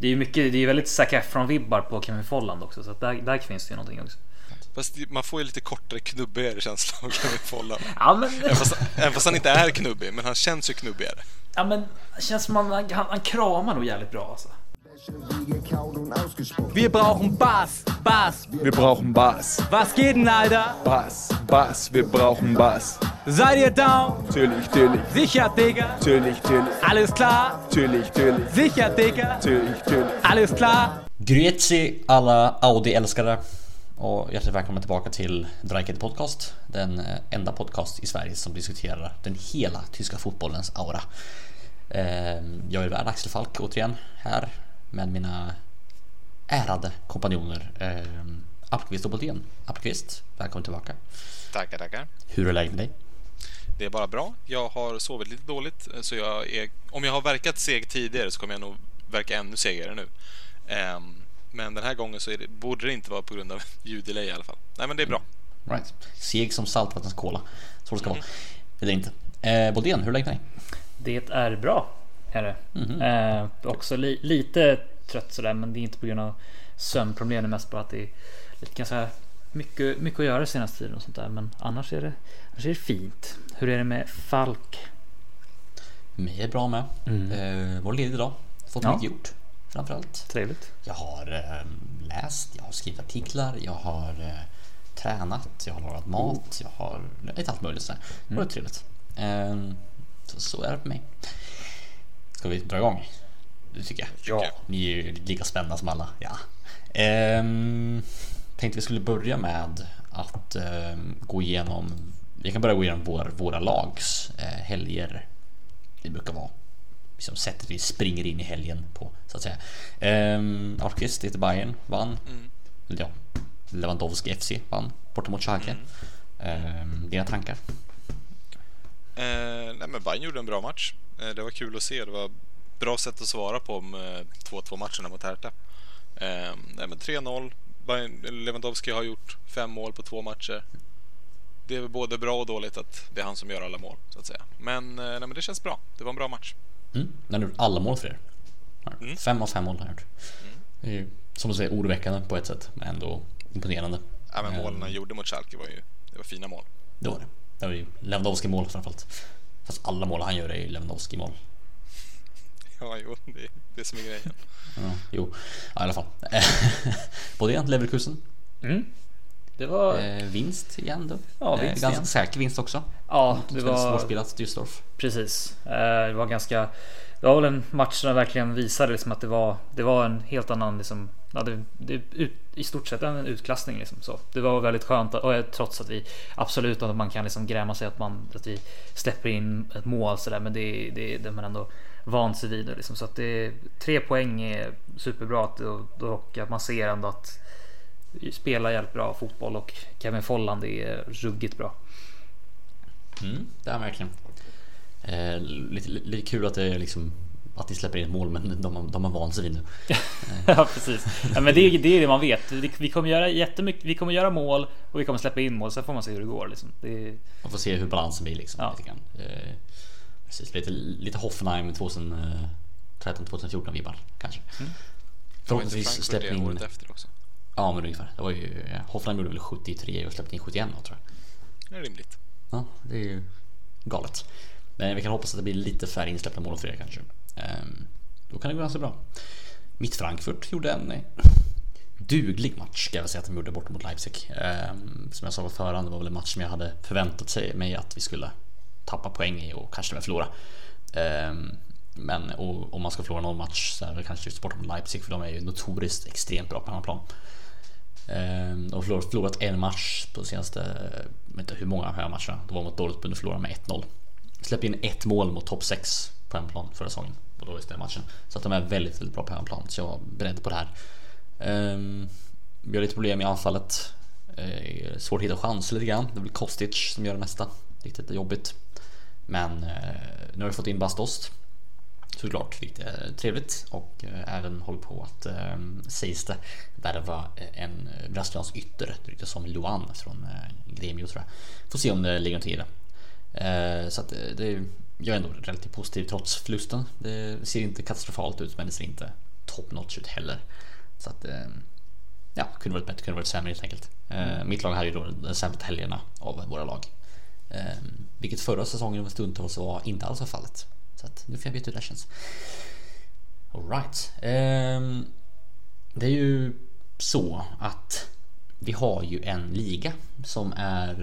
det är ju mycket, det är väldigt Zac Efron-vibbar på Kevin Folland också, så där, där finns det ju någonting också. Fast man får ju lite kortare, knubbigare känsla av Kevin Folland. Ja, men... Även fast, även fast han inte är knubbig, men han känns ju knubbigare. Ja, men känns som han, han, han kramar nog jävligt bra alltså. Wir brauchen Bass, Bass. Wir brauchen Bass. Was geht denn, Alter? Bass, Bass, wir brauchen Bass. Seid ihr down? Natürlich, natürlich, Sicher, Digga? natürlich, natürlich, Alles klar? natürlich, natürlich, Sicher, Digga? natürlich, natürlich. Alles klar? Grüezi alla Audi-älskare och hjärtligt välkomna tillbaka till Dreikete Podcast. Den eh, enda podcast i Sverige som diskuterar den hela tyska fotbollens aura. Eh, Jag är värd Axel Falk återigen här med mina ärade kompanjoner eh, Appelqvist och Boltén. Appelqvist, välkommen tillbaka. Tackar, tackar. Hur är läget med dig? Det är bara bra. Jag har sovit lite dåligt, så jag är... Om jag har verkat seg tidigare så kommer jag nog verka ännu segare nu. Ehm, men den här gången så är det, borde det inte vara på grund av ljuddelay i alla fall. Nej, men det är bra. Right. Seg som saltvattenskola. Så det ska vara. Det är det inte. Eh, Boltén, hur är läget med dig? Det är bra. Är det. Mhm. Eh, också li, lite trött sådär, men det är inte på grund av sömnproblem. Det är mest bara att det är lite ganska mycket, mycket att göra senaste tiden och sånt där. Men annars är det, annars är det fint. Hur är det med Falk? Mig är bra med. Eh, var ledig idag. Fått Ja. mycket gjort. Framförallt. Trevligt. Jag har eh, läst, jag har skrivit artiklar, jag har eh, tränat, jag har lagat mat, jag har lite allt möjligt sådär. Det var trevligt. Eh, så, så är det för mig. Ska vi dra igång? Det tycker jag. Ja. Ni är ju lika spända som alla. Ja. Ehm, tänkte vi skulle börja med att ehm, gå igenom. Vi kan börja gå igenom vår, våra lags eh, helger. Det brukar vara liksom sättet vi springer in i helgen på så att säga. Ehm, Alkvist, heter Bayern, vann. Eller ja, Lewandowski FC vann borta mot Schalke. Ehm, dina tankar? Eh, nej, men Bayern gjorde en bra match. Eh, det var kul att se. Det var bra sätt att svara på med 2-2 matcherna mot Hertha. Eh, nej, men 3-0. Bayern- Lewandowski har gjort fem mål på två matcher. Det är både bra och dåligt att det är han som gör alla mål, så att säga. Men, eh, nej, men det känns bra. Det var en bra match. Mm. Den har gjort alla mål för er. Mm. Fem av fem mål har jag gjort. Det är ju, som du säger oroväckande på ett sätt, men ändå imponerande. Ja, men Eh, målen han gjorde mot Schalke var ju det var fina mål. Det var det. Det var ju Lewandowski-mål framförallt. Fast alla mål han gör är ju Lewandowski-mål. Ja, jo, det är det som är grejen. Ja, jo, ja, i alla fall. Både igen, Leverkusen. Mm. Det var... Eh, vinst igen då. Ja, eh, vinst ganska igen. säker vinst också. ja, det var... svårspelat Düsseldorf. Precis. Eh, Det var ganska... Det var väl en match som verkligen visade liksom att det var, det var en helt annan liksom... Ja, det, det, ut, I stort sett en utklassning liksom så. Det var väldigt skönt och eh, trots att vi absolut att man kan liksom gräma sig att man att vi släpper in ett mål så där, men det, det, det är man ändå vant sig vid liksom så att det tre poäng är superbra och, och att man ser ändå att vi spelar jävligt bra fotboll och Kevin Folland är ruggigt bra. Mm, det är verkligen. Eh, lite, lite kul att det är liksom att de släpper in ett mål, men de, har- de har vant sig vid nu. Ja precis. Ja, men det, är- det är det man vet. Vi- kommer göra jättemycket. Vi kommer göra mål och vi kommer släppa in mål. Sen får man se hur det går. Liksom. Det är, Man får se hur balansen blir liksom. Ja. Lite. Eh, precis, lite, lite Hoffenheim 2013-2014 vibbar kanske. Inte Förhoppningsvis släpper in... året efter också. Ja men ungefär. Det var ju, ja, Hoffenheim gjorde väl 73 och släppte in 71 då, tror jag. Det är rimligt. Ja, det är ju galet. Men vi kan hoppas att det blir lite färre insläppta mål för er kanske. Ehm, då kan det gå ganska bra. Mitt Frankfurt gjorde en duglig match ska jag väl säga att de gjorde bort mot Leipzig. Ehm, som jag sa på förhand, det var väl en match som jag hade förväntat mig att vi skulle tappa poäng i och kanske till och med förlora. Ehm, men om man ska förlora någon match så är det kanske just bort mot Leipzig för de är ju notoriskt extremt bra på hemmaplan. De har förlorat, en match på senaste, jag vet inte hur många här matcherna. Det var mot Dortmund och förlorade med 1-0. Släppte in ett mål mot topp 6 på hemmaplan förra säsongen. På då den matchen. Så att de är väldigt, väldigt bra på hemmaplan. Så jag var beredd på det här. Ehm, Vi har lite problem i anfallet. Eh, svårt att hitta chanser lite grann. Det blir Kostic som gör det mesta. Riktigt jobbigt. Men eh, nu har vi fått in Bastost. Såklart, vilket är trevligt och eh, även håller på att eh, sägs det värva eh, en brasiliansk ytter, det ryktas som Luan från eh, Gremio tror jag. Får se om det ligger något i det. Eh, så att det det, jag är ändå relativt positiv trots förlusten. Det ser inte katastrofalt ut men det ser inte top notch ut heller. Så att eh, ja, kunde varit bättre, kunde varit sämre helt enkelt. Eh, mitt lag hade ju då den sämsta helgerna av våra lag. Eh, vilket förra säsongen stundtals var inte alls var fallet. Så att nu får jag veta hur det känns. Alright. Eh, det är ju så att vi har ju en liga som är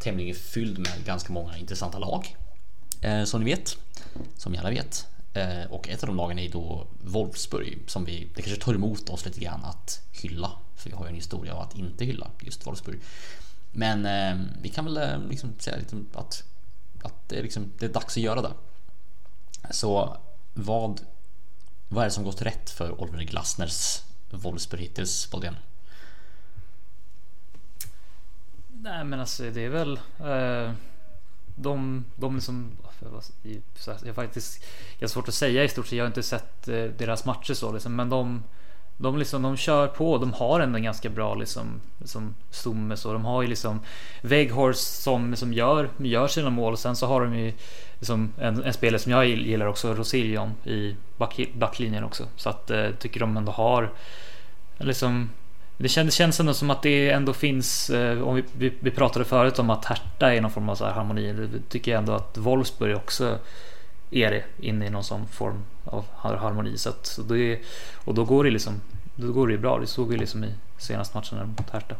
tämligen fylld med ganska många intressanta lag. Eh, som ni vet, som ni alla vet. Eh, och ett av de lagen är då Wolfsburg som vi, det kanske tar emot oss lite grann att hylla. För vi har ju en historia av att inte hylla just Wolfsburg. Men eh, vi kan väl eh, liksom säga lite att, att det, är liksom, det är dags att göra det. Så vad, vad är det som gått rätt för Oliver Glasners Wolfsburg hittills, Bodén? Nej men alltså det är väl eh, de, de liksom jag har faktiskt jag har svårt att säga i stort sett. Jag har inte sett eh, deras matcher så liksom, men de de, liksom, de kör på, de har ändå en ganska bra liksom, liksom stomme så. De har ju liksom Weghorst som, som gör, gör sina mål och sen så har de ju liksom en, en spelare som jag gillar också, Rosilion i back, backlinjen också. Så att eh, tycker de ändå har liksom det känns, känns ändå som att det ändå finns, eh, om vi, vi, vi, pratade förut om att Hertha är någon form av så här harmoni. Det tycker jag ändå att Wolfsburg också är det inne i någon sån form av harmoni. Så att, det, och då går det liksom, då går det bra. Det såg vi liksom i senaste matchen mot Hertha.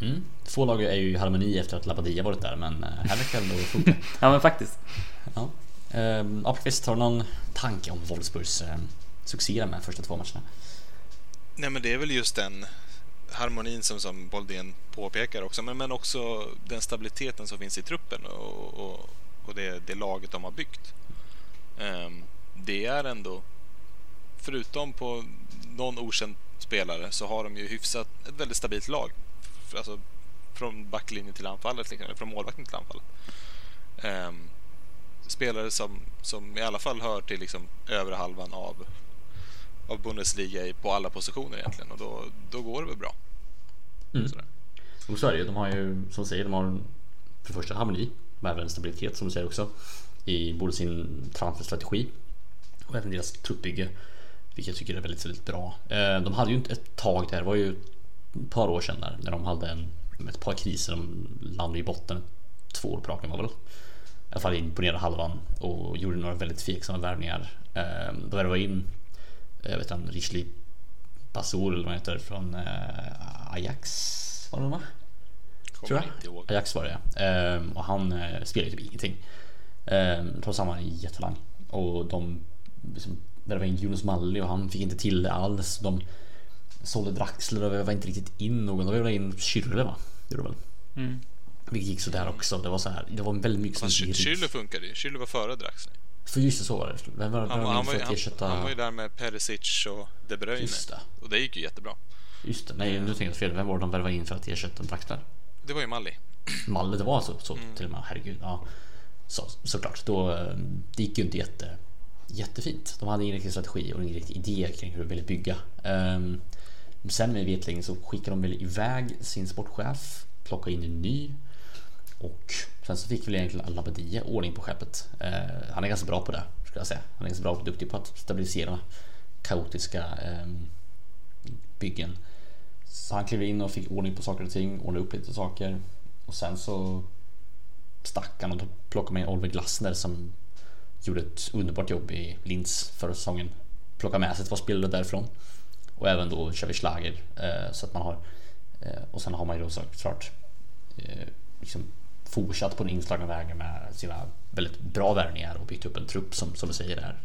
Mm. Två lag är ju i harmoni efter att Labadia varit där men eh, här verkar det nog funka. ja men faktiskt. Ja. Ehm, Apelqvist, har du någon tanke om Wolfsburgs eh, succé med första två matcherna? Nej men det är väl just den harmonin som, som Boldén påpekar också, men, men också den stabiliteten som finns i truppen och, och, och det, det laget de har byggt. Um, det är ändå, förutom på någon okänd spelare, så har de ju hyfsat ett väldigt stabilt lag. Alltså från backlinjen till anfallet, liksom, från målvakten till anfallet. Um, spelare som, som i alla fall hör till liksom övre halvan av av Bundesliga på alla positioner egentligen och då, då går det väl bra. Mm. Och så är det ju. De har ju, som säger, de har för det första harmoni med även stabilitet som du säger också i både sin transferstrategi och även deras truppbygge. Vilket jag tycker är väldigt, väldigt bra. Eh, de hade ju inte ett tag där, det var ju ett par år sedan där, när de hade en, ett par kriser. De landade i botten två år på raken var väl. I alla fall in på nedre halvan och gjorde några väldigt tveksamma värvningar. Eh, då värvade in jag vet inte, Richli Basur eller vad heter från eh, Ajax var det va? Tror jag. Inte ihåg. Ajax var det ehm, och han eh, spelar ju typ ingenting. Ehm, trots att han var jättelang och de liksom, var in Jonas Malli och han fick inte till det alls. De sålde Draxler och var inte riktigt in någon. De värvade in Schürrle va? Gjorde de väl? Mm. Vilket gick sådär också. Det var så här. Det var väldigt mycket som Schürrle funkade ju. Schürrle var före Draxler. För just det, så var det. Vem var, han, han, han, var, han, ersätta... han var ju där med Perisic och De Bruyne. Just det. Och det gick ju jättebra. Just det, nej nu tänkte jag fel. Vem var det de värvade in för att ersätta Draxler? Det var ju Malli. Malli, det var så, så mm. till och med. Herregud. Ja. Så, såklart, då, eh, det gick ju inte jätte, jättefint. De hade ingen riktig strategi och ingen riktig idé kring hur de ville bygga. Um, sen med vetlingen så skickade de väl iväg sin sportchef, plockade in en ny och sen så fick väl egentligen Labadia ordning på skeppet. Eh, han är ganska bra på det, skulle jag säga. Han är ganska bra och duktig på att stabilisera kaotiska eh, byggen. Så han klev in och fick ordning på saker och ting, ordnade upp lite saker och sen så stack han och plockade med Oliver Glassner som gjorde ett underbart jobb i Linz förra säsongen. Plockade med sig två spelare därifrån och även då Xavi Schlager eh, så att man har eh, och sen har man ju då såklart eh, liksom fortsatt på den inslagna vägen med sina väldigt bra värvningar och byggt upp en trupp som som du säger är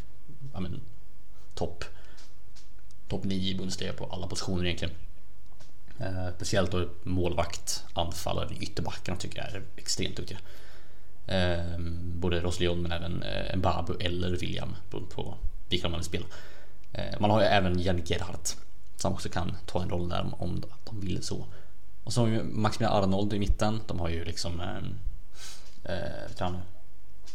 ja, men, topp topp 9 i Bundesliga på alla positioner egentligen. Eh, speciellt då målvakt, anfallare, ytterbackarna tycker jag är extremt duktiga. Eh, både Rosleon men även eh, Mbabu eller William beroende på vilka man vill spela. Eh, man har ju även Jan Gerhardt som också kan ta en roll där om, om de vill så. Och så har vi Maximilian Arnold i mitten. De har ju liksom ehm, eh, han,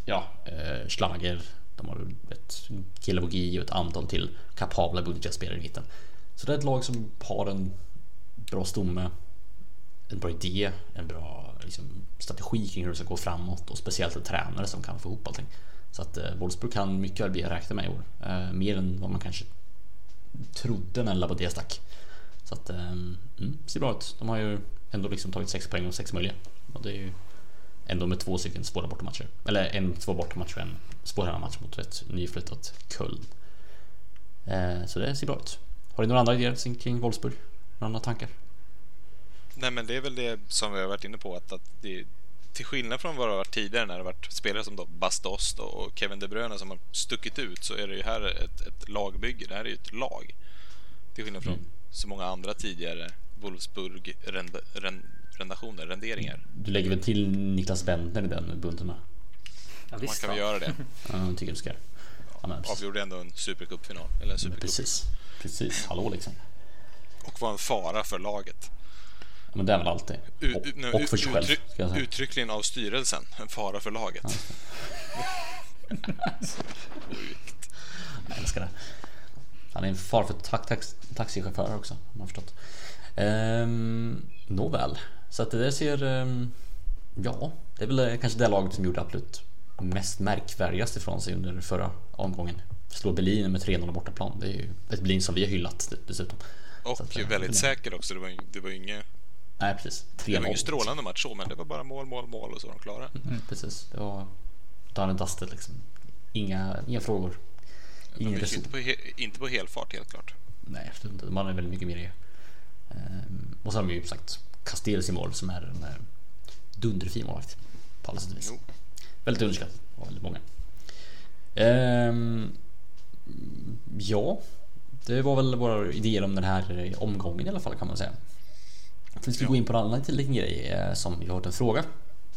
ja, eh, Schlager, de har ett Kilovogi och ett antal till kapabla budgetspelare i mitten. Så det är ett lag som har en bra stomme, en bra idé, en bra liksom, strategi kring hur det ska gå framåt och speciellt en tränare som kan få ihop allting. Så att eh, Wolfsburg kan mycket väl bli att räkna med i år. Eh, mer än vad man kanske trodde när Labadé stack. Så att, eh, mm, ser bra ut. De har ju ändå liksom tagit 6 poäng och 6 möjliga. Och det är ju ändå med två stycken svåra bortamatcher. Eller en två bortamatcher och en svår hemmamatch mot ett nyflyttat Köln. Eh, så det ser bra ut. Har du några andra idéer kring Wolfsburg? Några andra tankar? Nej, men det är väl det som vi har varit inne på att, att det, till skillnad från vad det har varit tidigare när det varit spelare som då Bastos och Kevin De Bruyne som har stuckit ut så är det ju här ett, ett lagbygge. Det här är ju ett lag. Till skillnad från Mm. Så många andra tidigare Wolfsburg rend, rend, rendationer, renderingar. Du lägger väl till Niklas Bentner i den bunten med? Ja, Man kan väl ja. göra det. Ja, jag tycker du ska. Ja. Avgjorde ändå en supercupfinal. Eller en supercup. precis. Precis, hallå liksom. Och var en fara för laget. Ja, men det är väl alltid. U- Och, för sig själv, uttryck- ska jag säga. Uttryckligen av styrelsen. En fara för laget. Sjukt. Jag älskar det. Han är en far för ta- tax- taxichaufförer också, om man förstått. Ehm, Nåväl, så att det där ser... ehm, ja, det är väl eh, kanske det laget som gjorde absolut mest märkvärdigast ifrån sig under förra omgången. Slå Berlin med 3-0 bortaplan. Det är ju ett Berlin som vi har hyllat dessutom. Och att, eh, väldigt det- säker också. Det var, det var inget, Nej, precis. det var 3-0. ingen strålande match så, men det var bara mål, mål, mål och så var de klara. Mm, precis, det var and dusted liksom. Inga, inga frågor. De Ingen resul- inte på, inte på helfart helt klart. Nej, absolut inte. Är väldigt mycket mer i. Ehm, och så har de ju sagt Castells i mål som är en eh, dunderfin målvakt. På alla sätt och vis. Jo. Väldigt underskattad av väldigt många. Ehm, ja, det var väl våra idéer om den här eh, omgången i alla fall kan man säga. För vi ska Ja. gå in på en annan liten, grej eh, som vi har fått en fråga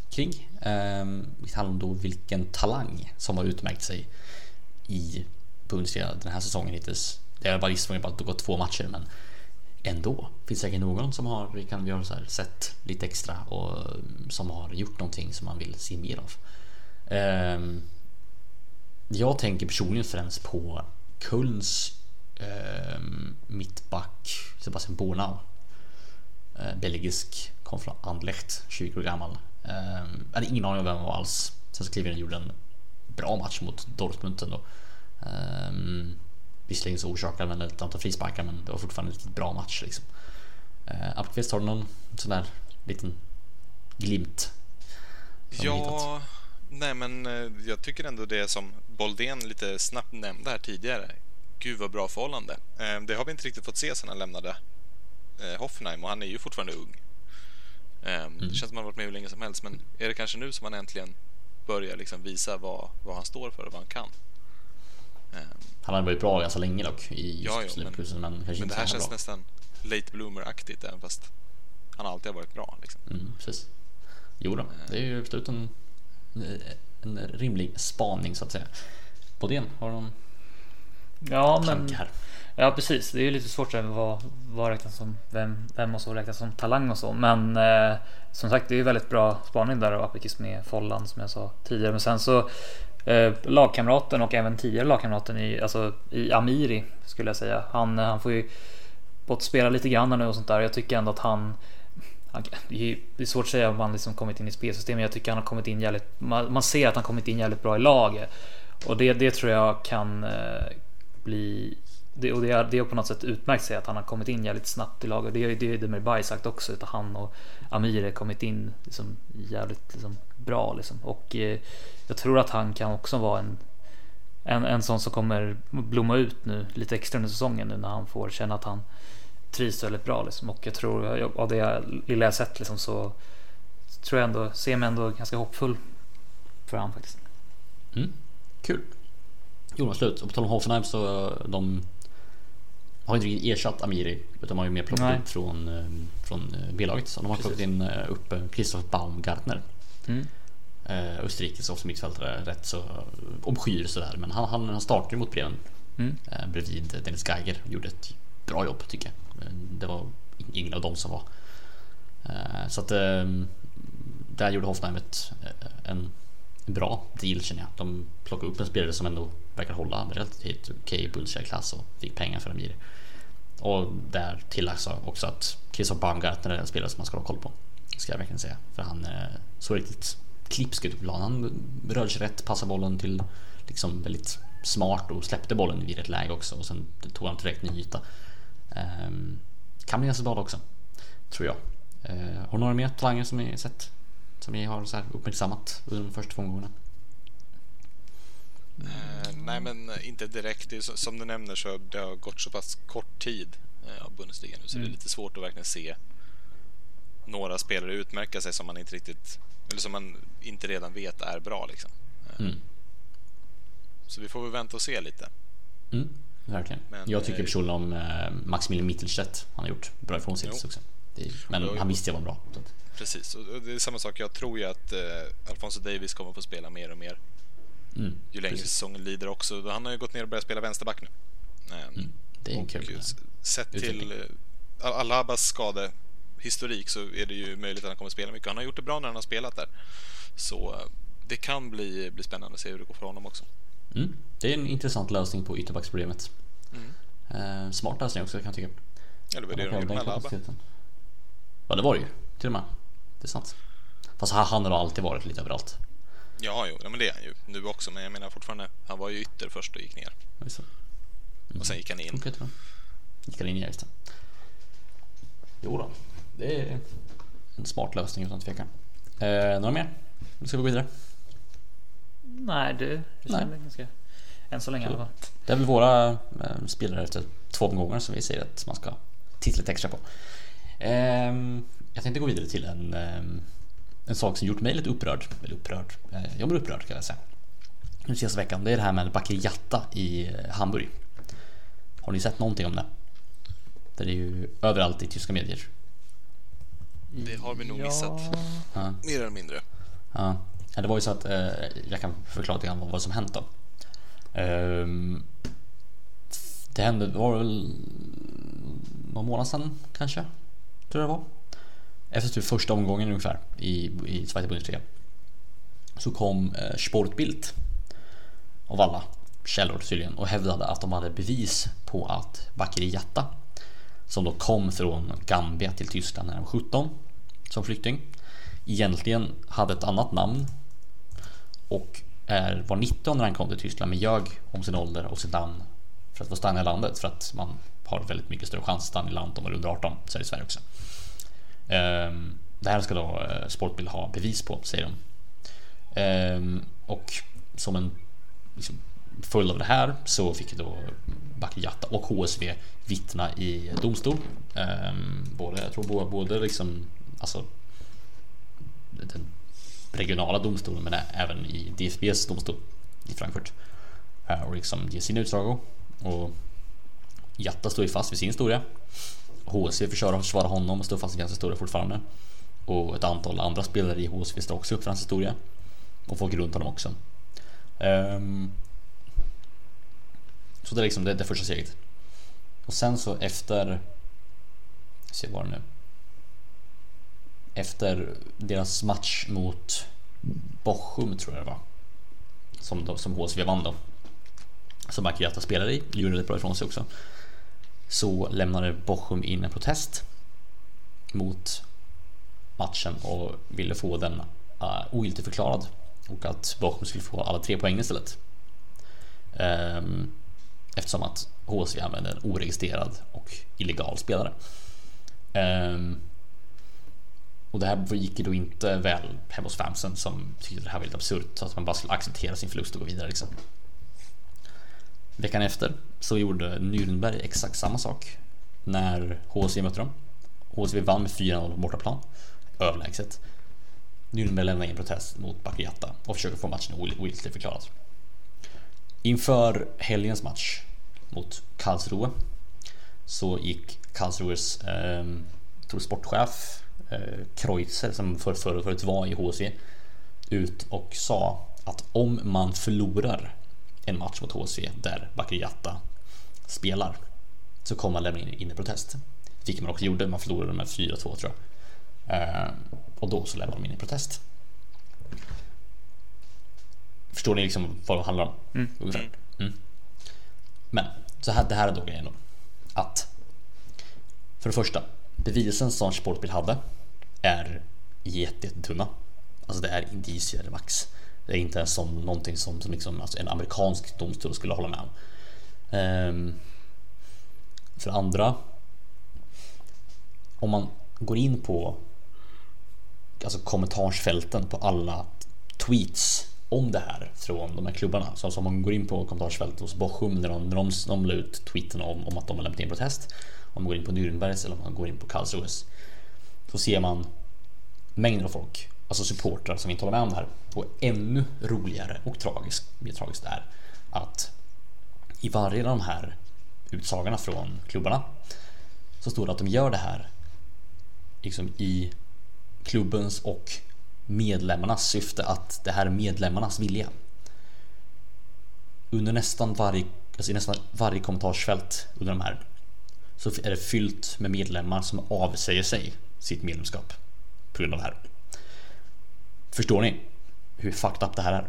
kring. Ehm, det handlar om då vilken talang som har utmärkt sig i Bundesliga den här säsongen hittills. Det är bara visserligen bara att det gått två matcher men ändå. Finns säkert någon som har, kan vi har så här, sett lite extra och mm, som har gjort någonting som man vill se mer av. Um, jag tänker personligen främst på Kölns um, ehm, mittback Sebastian Bornau. Uh, belgisk, kom från Anderlecht, 20 år gammal. Um, hade ingen aning om vem han var alls. Sen så klev han och gjorde en bra match mot Dortmund ändå. Um, visserligen så orsakade han ett antal frisparkar men det var fortfarande en riktigt bra match liksom. Uh, Appelqvist, har du någon sån där liten glimt? Ja, nej men eh, jag tycker ändå det som Boldén lite snabbt nämnde här tidigare. Gud vad bra förhållande. Eh, Det har vi inte riktigt fått se sedan han lämnade eh, Hoffenheim och han är ju fortfarande ung. Eh, Det känns som han har varit med hur länge som helst men är det kanske nu som han äntligen börjar liksom visa vad, vad han står för och vad han kan? Eh, Han hade varit bra ganska länge dock i Ja, just ja, men- men, kanske Men inte det här känns bra. nästan late bloomer-aktigt även fast han alltid har varit bra. Liksom. Mm, precis. Jo då, det är ju absolut en, en rimlig spaning så att säga. Bodén, har någon Ja, men tanke här? Ja precis, det är ju lite svårt att vad, vad räknas som vem, vem och så räknas som talang och så. Men eh, som sagt, det är ju väldigt bra spaning där av Apikis med Follan som jag sa tidigare. Men sen så eh, lagkamraten och även tidigare lagkamraten i, alltså, i Amiri skulle jag säga. Han, eh, han får ju fått spela lite grann nu och sånt där. Jag tycker ändå att han det är svårt att säga om han liksom kommit in i spelsystemet. Jag tycker han har kommit in jävligt. Man, ser att han kommit in jävligt bra i laget och det, det tror jag kan eh, bli det, och det, är, det har på något sätt utmärkt sig att han har kommit in jävligt snabbt i laget. Det är det Demir Bay sagt också. Att han och Amir har kommit in liksom jävligt liksom bra liksom. Och eh, jag tror att han kan också vara en, en, en sån som kommer blomma ut nu lite extra under säsongen nu när han får känna att han trivs väldigt bra liksom. Och jag tror av det lilla jag sett liksom så tror jag ändå, ser mig ändå ganska hoppfull för han faktiskt. Mm, kul. Jonas slut. Och på tal om Hoffenheim så eh, de har inte riktigt ersatt Amiri utan de har ju mer plockat upp från, eh, från B-laget. Så de har Precis. plockat in upp Christoph Baumgartner. Mm. Eh, Österrikes mittfältare, rätt så obskyr sådär. Men han, han, han startade mot Bremen Mm. eh, bredvid Dennis Geiger. Gjorde ett bra jobb tycker jag. Det var ingen av dem som var. Eh, Så att eh, där gjorde Hoffenheim ett, eh, en bra deal känner jag. De plockade upp en spelare som ändå verkar hålla relativt okej Bundesliga-klass och fick pengar för Amir. Och där tilläggs också att Christoph Baumgartner är en spelare som man ska ha koll på. Ska jag verkligen säga. För han eh, såg riktigt klipsk ut på planen. Han rörde sig rätt, passade bollen till liksom väldigt smart och släppte bollen vid ett läge också och sen tog han direkt ny yta. Ehm, kan bli ganska bra också, tror jag. Ehm, har du några mer talanger som ni sett? Som ni har så här uppmärksammat under de första två omgångarna? Eh, nej, men inte direkt. Som du nämner så det har gått så pass kort tid eh, av Bundesliga nu så det är lite svårt att verkligen se några spelare utmärka sig som man inte riktigt eller som man inte redan vet är bra liksom. Eh, Mm. Så vi får väl vänta och se lite. Mm, verkligen. Men, jag tycker eh, personligen om eh, Maximilian Mittelstedt. Han har gjort bra ifrån sig också. Är, men Jo, han visste jag var bra. Precis, och det är samma sak. Jag tror ju att eh, Alfonso Davis kommer få spela mer och mer mm, ju längre precis. säsongen lider också. Han har ju gått ner och börjat spela vänsterback nu. Eh, Mm, det är en och kul. sett till utveckling. eh, Skadehistorik så är det ju möjligt att han kommer spela mycket. Han har gjort det bra när han har spelat där. Så eh, det kan bli, bli spännande att se hur det går för honom också. Mm, det är en intressant lösning på ytterbacksproblemet. Mm. Eh, smart lösning också kan jag tycka. Ja, det var det de gjorde med Alaba. Ja, det var det ju. Till och med. Det är sant. Fast han har alltid varit lite överallt. Ja, jo, ja, men det är han ju nu också. Men jag menar fortfarande, han var ju ytter först och gick ner. Så? Och sen gick han in. Gick han in i just det. Jo då. Det är en smart lösning utan tvekan. Eh, några mer? Nu ska vi gå vidare. Nej, det, det Nej. känns ganska... Än så länge i alla fall. Det är väl våra eh, spelare efter två omgångar som vi säger att man ska titta lite extra på. Ehm, jag tänkte gå vidare till en, ehm, en sak som gjort mig lite upprörd. Eller upprörd. Eh, jag blir upprörd kan jag säga. Nu senaste veckan. Det är det här med Bakary Jatta i eh, Hamburg. Har ni sett någonting om det? Det är ju överallt i tyska medier. Det har vi nog missat. Ja. Mer eller mindre. Ja, Ja, det var ju så att eh, jag kan förklara lite grann vad, vad som hänt då. Ehm, det hände, det var väl någon månad sedan kanske, tror jag det var. Efter typ första omgången ungefär i, i Zweite Bundesliga så kom eh, Sportbild av alla källor tydligen och hävdade att de hade bevis på att Bakary Jatta som då kom från Gambia till Tyskland när han var 17 som flykting egentligen hade ett annat namn och är, var 19 när han kom till Tyskland men ljög om sin ålder och sitt namn för att få stanna i landet för att man har väldigt mycket större chans att stanna i landet om man är under 18 så är det i Sverige också. Ehm, det här ska då eh, Sportbild ha bevis på säger de. Ehm, och som en liksom, följd av det här så fick då Bakirjatta och HSV vittna i domstol. Ehm, både, jag tror både liksom, alltså den regionala domstolen men även i DFBs domstol i Frankfurt. Eh, och liksom ge sin utsago. Och Jatta står ju fast vid sin historia. HSV försvarar honom och står fast vid hans historia fortfarande. Och ett antal andra spelare i HSV står också upp för hans historia. Och folk runt honom också. Um, så det är liksom det, det första steget. Och sen så efter... Se var det nu. Efter deras match mot Bochum tror jag det var. Som, de som HSV vann då. Som Akirata spelade i, gjorde det bra ifrån sig också. Så lämnade Bochum in en protest mot matchen och ville få den uh, ogiltigförklarad och att Bochum skulle få alla tre poäng istället. Um, eftersom att HSV använde en oregistrerad och illegal spelare. Um, och det här gick ju då inte väl hemma hos fansen som tyckte det här var lite absurt så att man bara skulle acceptera sin förlust och gå vidare liksom. Veckan efter så gjorde Nürnberg exakt samma sak när HSV mötte dem. HSV vann med 4-0 på bortaplan. Överlägset. Nürnberg lämnade in protest mot Bakriata och försöker få matchen ogiltigförklarad. Inför helgens match mot Karlsruhe så gick Karlsruhes eh, sportchef eh, Kreutzer som för, för, förut var i HSV ut och sa att om man förlorar en match mot HSV där Bakirjatta spelar så kommer man lämna in, in en protest. Vilket man också gjorde, man förlorade med 4-2 tror jag. Eh, och då så lämnade de in en protest. Förstår ni liksom vad det handlar om? Mm. Ungefär. Mm. Men så här, det här är då grejen då. Att för det första, bevisen som Sportbil hade är jättetunna. Alltså det är indicier max. Det är inte som någonting som, som liksom, alltså en amerikansk domstol skulle hålla med om. Ehm, för det andra, om man går in på alltså kommentarsfälten på alla tweets om det här från de här klubbarna. Så alltså om man går in på kommentarsfältet hos Bochum när de, när de, de la ut tweeten om, om att de har lämnat in protest. Om man går in på Nürnbergs eller om man går in på Karlsruhes. Så ser man mängder av folk, alltså supportrar som inte håller med om det här. Och ännu roligare och tragiskt, mer tragiskt är att i varje av de här utsagorna från klubbarna så står det att de gör det här liksom i klubbens och medlemmarnas syfte att det här är medlemmarnas vilja. Under nästan varje, alltså i nästan varje kommentarsfält under de här så är det fyllt med medlemmar som avsäger sig sitt medlemskap på grund av det här. Förstår ni hur fucked up det här är?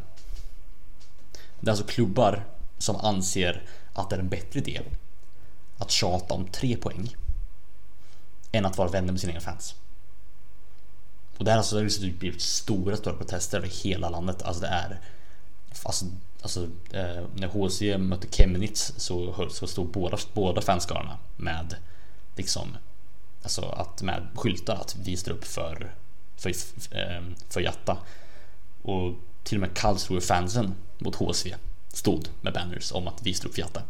Det är alltså klubbar som anser att det är en bättre idé att tjata om tre poäng än att vara vänner med sina egna fans. Och det här alltså, det har alltså blivit stora, stora protester över hela landet. Alltså det är... Alltså, alltså eh, när HC mötte Chemnitz så, så stod båda, båda fanskarorna med liksom Alltså att med skyltar att vi står upp för för, eh, för Jatta. Och till och med Karlsruhe-fansen mot HSV stod med banners om att vi står upp för Jatta.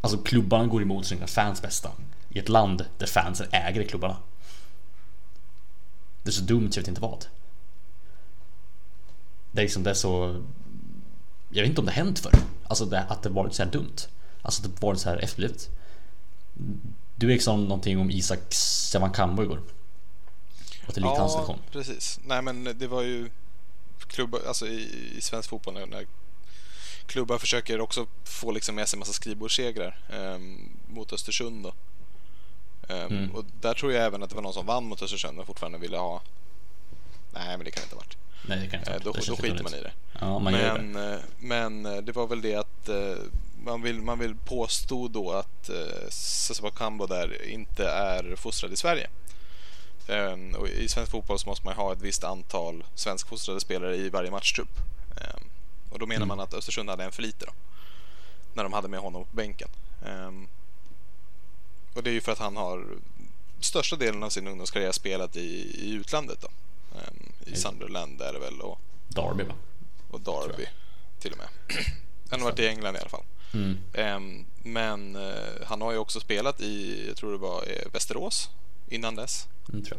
Alltså klubbarna går emot sina fans bästa i ett land där fansen äger klubbarna. Det är så dumt, jag vet inte vad. Det är liksom, det är så... Jag vet inte om det har hänt förr. Alltså det, att det varit så här dumt. Alltså att det varit så här efterblivet. Du liksom någonting om Isak Sevankambo igår. Och till Ja, situation. precis. Nej, men det var ju klubbar, alltså i, i svensk fotboll när, när klubbar försöker också få liksom med sig en massa skrivbordssegrar eh, mot Östersund då. Ehm, Mm. Och där tror jag även att det var någon som vann mot Östersund och fortfarande ville ha... Nej, men det kan det inte ha varit. Nej, det kan inte Eh, då, Det då skiter man i det. Ja, man gör det. men, eh, men eh, det var väl det att eh, man vill, man vill påstå då att eh, Kambo där inte är fostrad i Sverige. Ehm, och I svensk fotboll så måste man ha ett visst antal svenskfostrade spelare i varje matchtrupp. Ehm, och då menar Mm. man att Östersund hade en för lite då. När de hade med honom på bänken. Ehm, och det är ju för att han har största delen av sin ungdomskarriär spelat i, i utlandet då. Ehm, I Just. Sunderland är det väl och Derby va? och Derby till och med. Han har varit i England i alla fall. Mm. Ehm, men eh, han har ju också spelat i, jag tror det var eh, Västerås innan dess. Mm, tror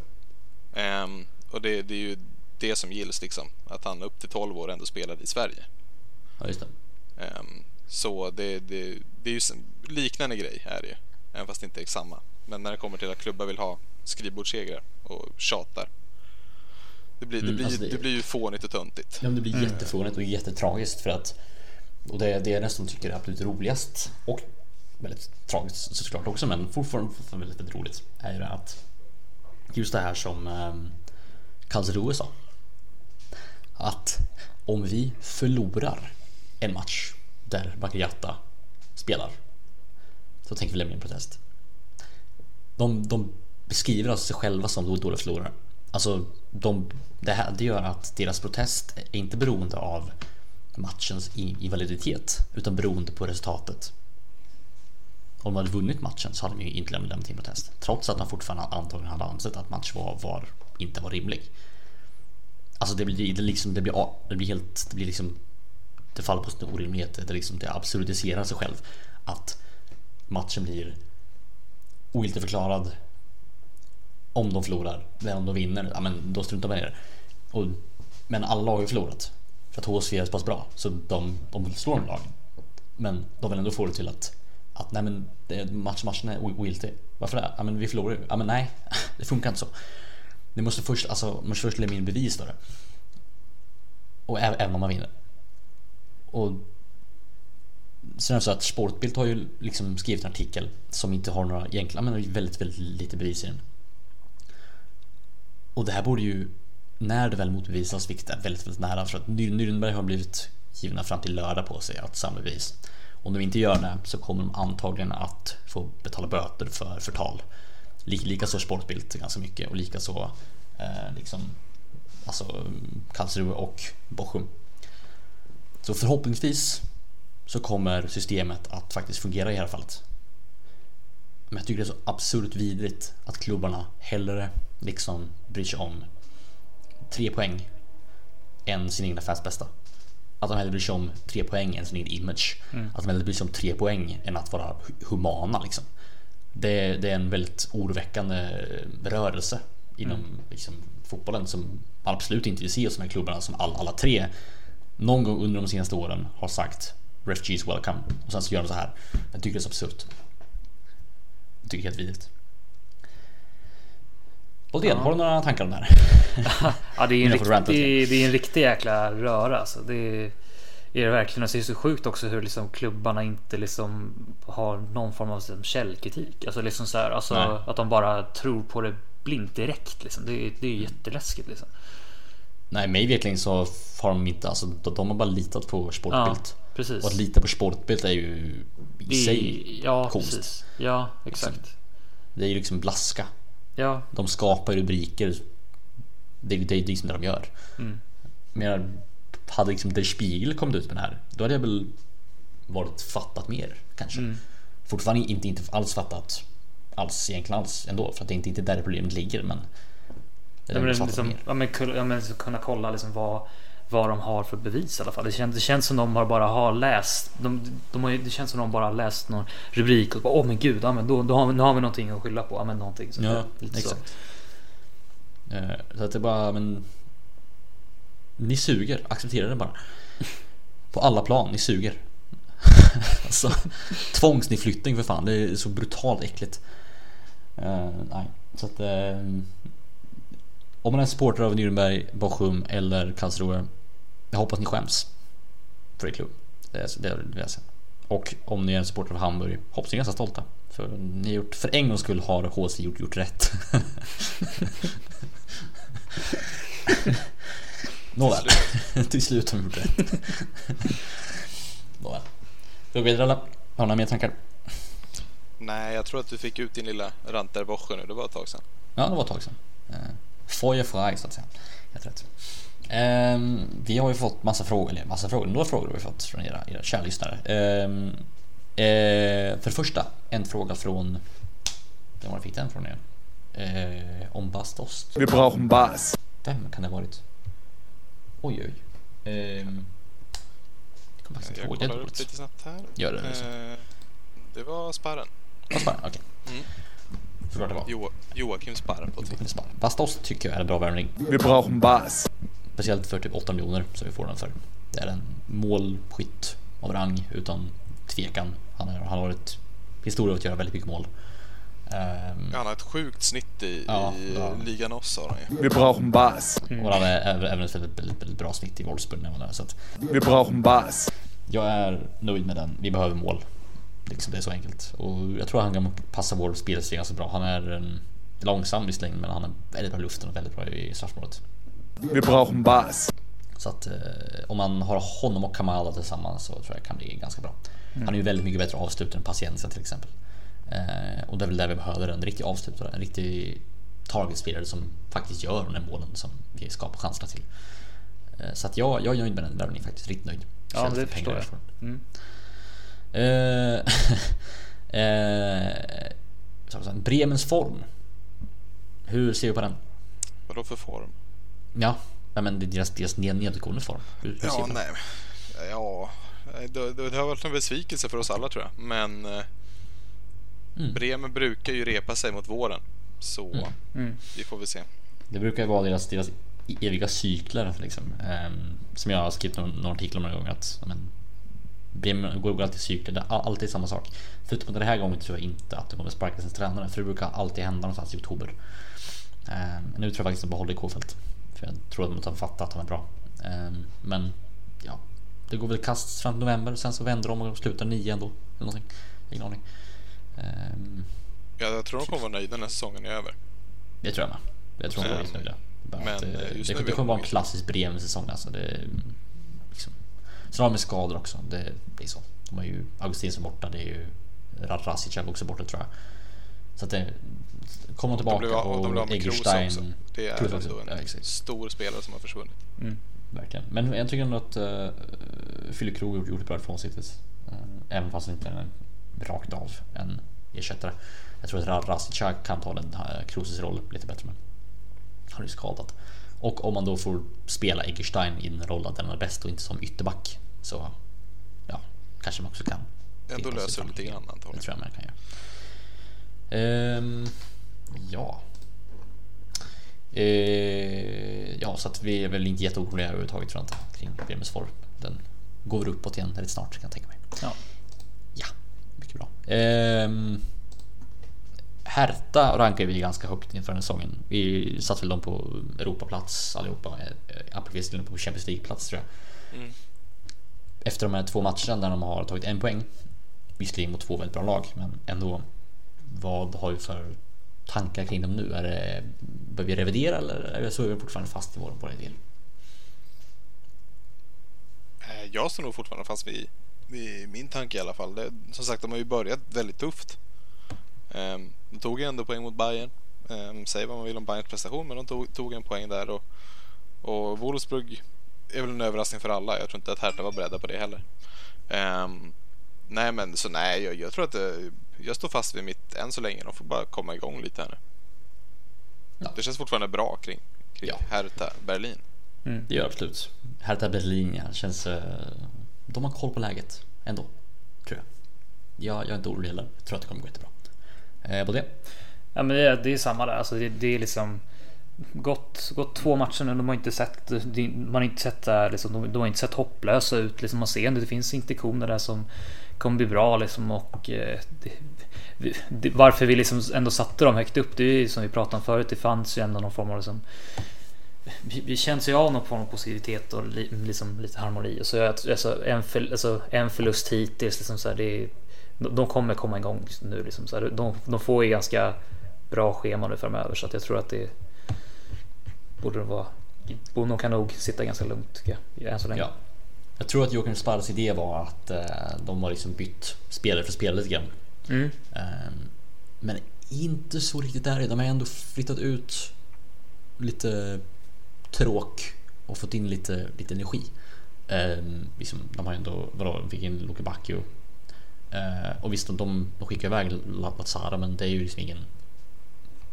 jag. Ehm, och det, det är ju det som gills liksom. Att han upp till 12 år ändå spelade i Sverige. Ja, just det. Ehm, så det, det, det är ju en liknande grej är det ju. Även fast det inte är samma. Men när det kommer till att klubbar vill ha skrivbordssegrar och tjatar. Det blir, det, Mm, blir, alltså det... det- blir ju fånigt och töntigt. Ja, det blir jättefånigt och jättetragiskt för att och det, det jag nästan tycker är absolut roligast och väldigt tragiskt såklart också men fortfarande, fortfarande väldigt, väldigt roligt är ju det att just det här som ehm, um, Karlsruhe sa att om vi förlorar en match där Bakayata spelar så tänker vi lämna en protest. De, de beskriver alltså sig själva som dåliga förlorare. Alltså, de, det, här, det gör att deras protest är inte beroende av matchens invaliditet utan beroende på resultatet. Om de hade vunnit matchen så hade de ju inte lämnat in protest. Trots att de fortfarande antagligen hade ansett att matchen var, var, inte var rimlig. Alltså det blir, det liksom, det blir, det blir helt, det blir liksom Det faller på sin orimlighet. Det, liksom, det absurdiserar sig själv. Att matchen blir ogiltigförklarad om de förlorar. Men om de vinner, ja men då struntar man i det. Och, men alla lag har ju förlorat. För att HSV är så pass bra. Så de, de vill slå de lagen. Men de vill ändå få det till att, att nej men match, matchen är ogiltig. Varför det? Ja men vi förlorar ju. Ja men nej, det funkar inte så. Ni måste först, alltså, måste först lämna in bevis för det. Och även, även om man vinner. Och Sen är det så att Sportbild har ju liksom skrivit en artikel som inte har några egentligen, men väldigt, väldigt lite bevis i den. Och det här borde ju, när det väl motbevisas, vilket är väldigt, väldigt nära, för att Nürnberg har blivit givna fram till lördag på sig att samla bevis. Om de inte gör det så kommer de antagligen att få betala böter för förtal. Likaså Sportbild ganska mycket och likaså eh, liksom Alltså Karlsruhe och Bochum. Så förhoppningsvis så kommer systemet att faktiskt fungera i det här fallet. Men jag tycker det är så absurt vidrigt att klubbarna hellre liksom bryr sig om tre poäng än sin egna fans bästa. Att de hellre bryr sig om tre poäng än sin egen image. Att de hellre bryr sig om tre poäng än att vara hu- humana liksom. Det, det är en väldigt oroväckande rörelse inom liksom, fotbollen som absolut inte vill se hos de här klubbarna som alla, alla tre någon gång under de senaste åren har sagt Refugees welcome och sen så gör de så här. Jag tycker det är så absurt. Jag tycker det är helt vidrigt. Boldén, har du några tankar om det här? Ja, det är en, riktig, det är en riktig jäkla röra alltså. Det är, är det verkligen. Och så är det så sjukt också hur liksom klubbarna inte liksom har någon form av liksom källkritik. Alltså liksom så här, alltså Nej. att de bara tror på det blint direkt liksom. Det, är- det är jätteläskigt liksom. Nej, mig verkligen så har de inte, alltså de har bara litat på Ja, Sportbild. precis. Och att lita på Sportbild är ju i Det- sig ja, konst. precis. Ja, exakt. Det är ju liksom blaska. Ja, De skapar rubriker. Det, det, det är liksom det de gör. Mm. Men hade liksom Der Spiegel kommit ut med det här, då hade jag väl varit fattat mer kanske. Mm. Fortfarande inte, inte alls fattat alls egentligen alls ändå för att det är inte, inte där problemet ligger men Ja, är men, liksom, ja, men, ja, men kunna kolla liksom vad, vad de har för bevis i alla fall. Det känns, det känns som de har bara har läst. De, de har, det känns som de bara har läst någon rubrik och bara åh men gud, ja, men då, då har vi, nu har vi någonting att skylla på. Ja, men någonting. Så, Ja, lite så. exakt. Eh, Så att det bara, men ni suger, acceptera det bara. På alla plan, ni suger. alltså, tvångsnedflyttning för fan, det är så brutalt äckligt. Eh, nej, så att eh, om man är supporter av Nürnberg, Bochum eller Karlsruhe, jag hoppas ni skäms för er klubb. Det är, det vill jag säga. Och om ni är en supporter av Hamburg, hoppas ni är ganska stolta. För ni har gjort, för en gångs skull har HC gjort, gjort rätt. Nåväl, till slut har de gjort rätt. Nåväl. Ska vi vidare? Har ni några mer tankar? Nej, jag tror att du fick ut din lilla rant där nu. Det var ett tag sedan. Ja, det var ett tag sedan. Eh, Feuer frei så att säga. Helt rätt. Ehm, vi har ju fått massa frågor, eller massa frågor, några frågor har vi fått från era, era kära lyssnare. Ehm, eh, för det första, en fråga från... Vem var det fick den från igen? Eh, om Bastost. Wir brauchen Bas. Vem kan det ha varit? Oj, oj. Ehm, jag kommer faktiskt inte Jag ihåg. Det kollar upp lite snabbt här. Gör det. Eh, det var Sparren. Vad spännande, okej. Mm. Såklart det var. Jo, Joakim Sparren på Twitter. Spännande. Bastost tycker jag är en bra värvning. Wir brauchen Bas. Speciellt för typ 8 miljoner som vi får den för. Det är en målskytt av rang utan tvekan. Han, är, han har varit historia av att göra väldigt mycket mål. Ehm, Han har ett sjukt snitt i, Ja, i ja. ligan oss har han ju. Wir brauchen Bas. Och han har även ett väldigt, väldigt, väldigt bra snitt i Wolfsburg. när han var där, Så att Wir brauchen Bas. jag är nöjd med den. Vi behöver mål. Liksom det är så enkelt. Och jag tror han kan passa vår spelstil ganska bra. Han är en, långsam visserligen men han är väldigt bra i luften och väldigt bra i straffområdet. Wir brauchen Bas. Så att eh, om man har honom och Kamala tillsammans så tror jag det kan bli ganska bra. Han är ju väldigt mycket bättre avslutare än Paciencia till exempel. Eh, och det är väl där vi behöver en riktig avslutare, en riktig targetspelare som faktiskt gör de där målen som vi skapar chanserna till. Eh, så att jag, jag är nöjd med den värvningen faktiskt, riktigt nöjd. Ja, det för förstår jag. får. Mm. Eh, eh, Bremens form. Hur ser vi på den? Vadå för form? Ja, men det är deras, deras ned- nedåtgående form. Hur, hur Ja, nej. Ja, det, det, har varit en besvikelse för oss alla tror jag. Men eh, Mm. Bremen brukar ju repa sig mot våren. Så Mm. Mm. vi får väl se. Det brukar ju vara deras, deras eviga cykler liksom. Ehm, som jag har skrivit någon, någon artikel om några gånger att men, Bremen går, alltid i cykler, det är all- alltid samma sak. Förutom att den här gången tror jag inte att det kommer sparkas sin tränare för det brukar alltid hända någonstans i oktober. Ehm, nu tror jag faktiskt att de behåller Kofelt. För jag tror att de har fattat att han är bra. Ehm, men ja, det går väl kast fram till november sen så vänder de och slutar nio ändå. Eller någonting. Ingen aning. Ehm, Ja, jag tror de kommer vara nöjda när säsongen är över. det tror jag med. Jag tror de Men- var riktigt nöjda. Men, eh, just det, det kommer vara en klassisk Bremen-säsong alltså. Det, liksom, sen har de skador också. Det, det är så. De har ju Augustinsson borta. Det är ju Rasic också borta tror jag. Så att det kommer tillbaka De av- och de Egerstein. också. Det är ändå Ja, en exakt. stor spelare som har försvunnit. Verkligen. Men jag tycker ändå att uh, Filip Krog har gjort ett bra ifrån sig hittills. Eh, även fast han inte är rakt av en ersättare. Jag tror att Rasica kan ta den här Kroos roll lite bättre men han är ju skadad. Och om man då får spela Egerstein i en roll att den är bäst och inte som ytterback så ja, kanske man också kan. Ändå löser det lite grann Det antagligen. tror jag man kan göra. Ehm, ja. Eh, ja, så att vi är väl inte jätteoroliga överhuvudtaget tror jag inte kring Bremens form. Den går uppåt igen väldigt snart kan jag tänka mig. Ja. Ja, mycket bra. Ehm, Hertha rankar vi ganska högt inför den här säsongen. Vi satt väl dem på Europaplats allihopa. Eh, Appelqvist till på Champions League-plats tror jag. Mm. Efter de här två matcherna där de har tagit en poäng. Visserligen mot två väldigt bra lag, men ändå. Vad har vi för tankar kring dem nu? Är det, bör vi revidera eller är vi så är vi fortfarande fast i vår, vår idé? Eh, jag står nog fortfarande fast vid, vid min tanke i alla fall. Det, som sagt, de har ju börjat väldigt tufft. Ehm, de tog ju ändå poäng mot Bayern. Ehm, säg vad man vill om Bayerns prestation, men de tog, tog en poäng där. Och, och Wolfsburg är väl en överraskning för alla. Jag tror inte att Hertha var beredda på det heller. Um, nej, men så nej, jag, jag tror att det, jag står fast vid mitt än så länge. De får bara komma igång lite här nu. Ja. Det känns fortfarande bra kring, kring Ja. Hertha Berlin. Det gör absolut. Hertha Berlin, ja, känns... eh, De har koll på läget ändå, tror jag. Jag, jag är inte orolig heller. Jag tror att det kommer gå jättebra. Eh, på det? Ja men det är, det är samma där. Alltså det, det är liksom gått, gått två matcher nu. De har inte sett, det- man har inte sett där, liksom, de, de har inte sett hopplösa ut. Liksom, man ser ändå, det finns intentioner där som kommer bli bra liksom, och eh, det, det, varför vi liksom ändå satte dem högt upp. Det är ju som vi pratade om förut. Det fanns ju ändå någon form av liksom, vi, känns ju av någon form av positivitet och liksom lite harmoni. Och så jag, alltså, en, för, alltså, en förlust hittills. Liksom, så här, det är, de, kommer komma igång nu. Liksom, så här, de, de får ju ganska bra schema nu framöver så att jag tror att det borde det vara. Bono kan nog sitta ganska lugnt tycker jag än så länge. Ja. Jag tror att Joakim Sparres idé var att eh, de har liksom bytt spelare för spelare lite grann. Mm. Ehm, men inte så riktigt där. De har ändå flyttat ut lite tråk och fått in lite, lite energi. Ehm, liksom, de har ändå, vadå, de fick in Luke Bacchio. Ehm, och visst, de, de skickar iväg Lazara men det är ju liksom ingen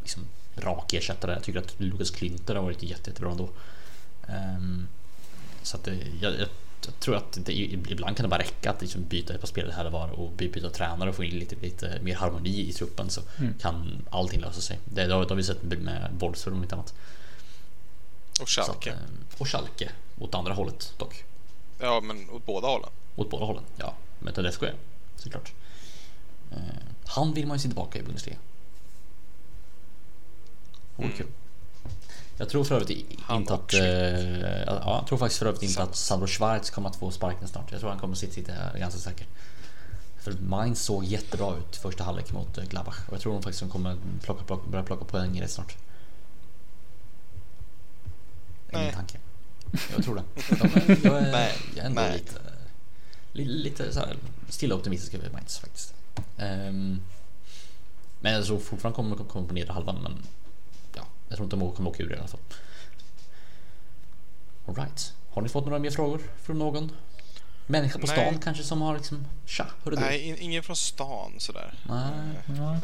liksom, rak ersättare. Jag tycker att Lucas Klinter har varit jätte, jättebra ändå. Så att det, jag, jag, jag tror att det, ibland kan det bara räcka att liksom byta ett par spelare här och var och by- byta tränare och få in lite, lite mer harmoni i truppen så kan allting lösa sig. Det, det, har, det har vi sett med Wolfsburg om inte annat. Och Så att, Schalke. eh, och Schalke åt andra hållet dock. Ja, men åt båda hållen. Åt båda hållen, ja. Men Tedesco är såklart. Eh, han vill man ju se tillbaka i Bundesliga. Vore Mm. kul. Jag tror för övrigt inte att... Eh, ja, jag tror faktiskt för övrigt inte att Sandro Schwarz kommer att få sparken snart. Jag tror han kommer att sitta, sitta här ganska säker. För Mainz såg jättebra ut första halvlek mot eh, Gladbach. Och jag tror de faktiskt kommer plocka, plocka, börja plocka poäng rätt snart. Min Nej. tanke. Jag tror det. Men jag, är, Nej. jag är ändå Nej. lite, li- lite så här, stilla optimistisk över Mainz faktiskt. Ehm, men jag tror fortfarande kommer de komma på nedre halvan. Men jag tror inte de kommer åka ur i alla fall. Alright. Har ni fått några mer frågor från någon? Människa på Nej. stan kanske som har liksom Tja, hörru du. Nej, in, ingen från stan sådär. Nej.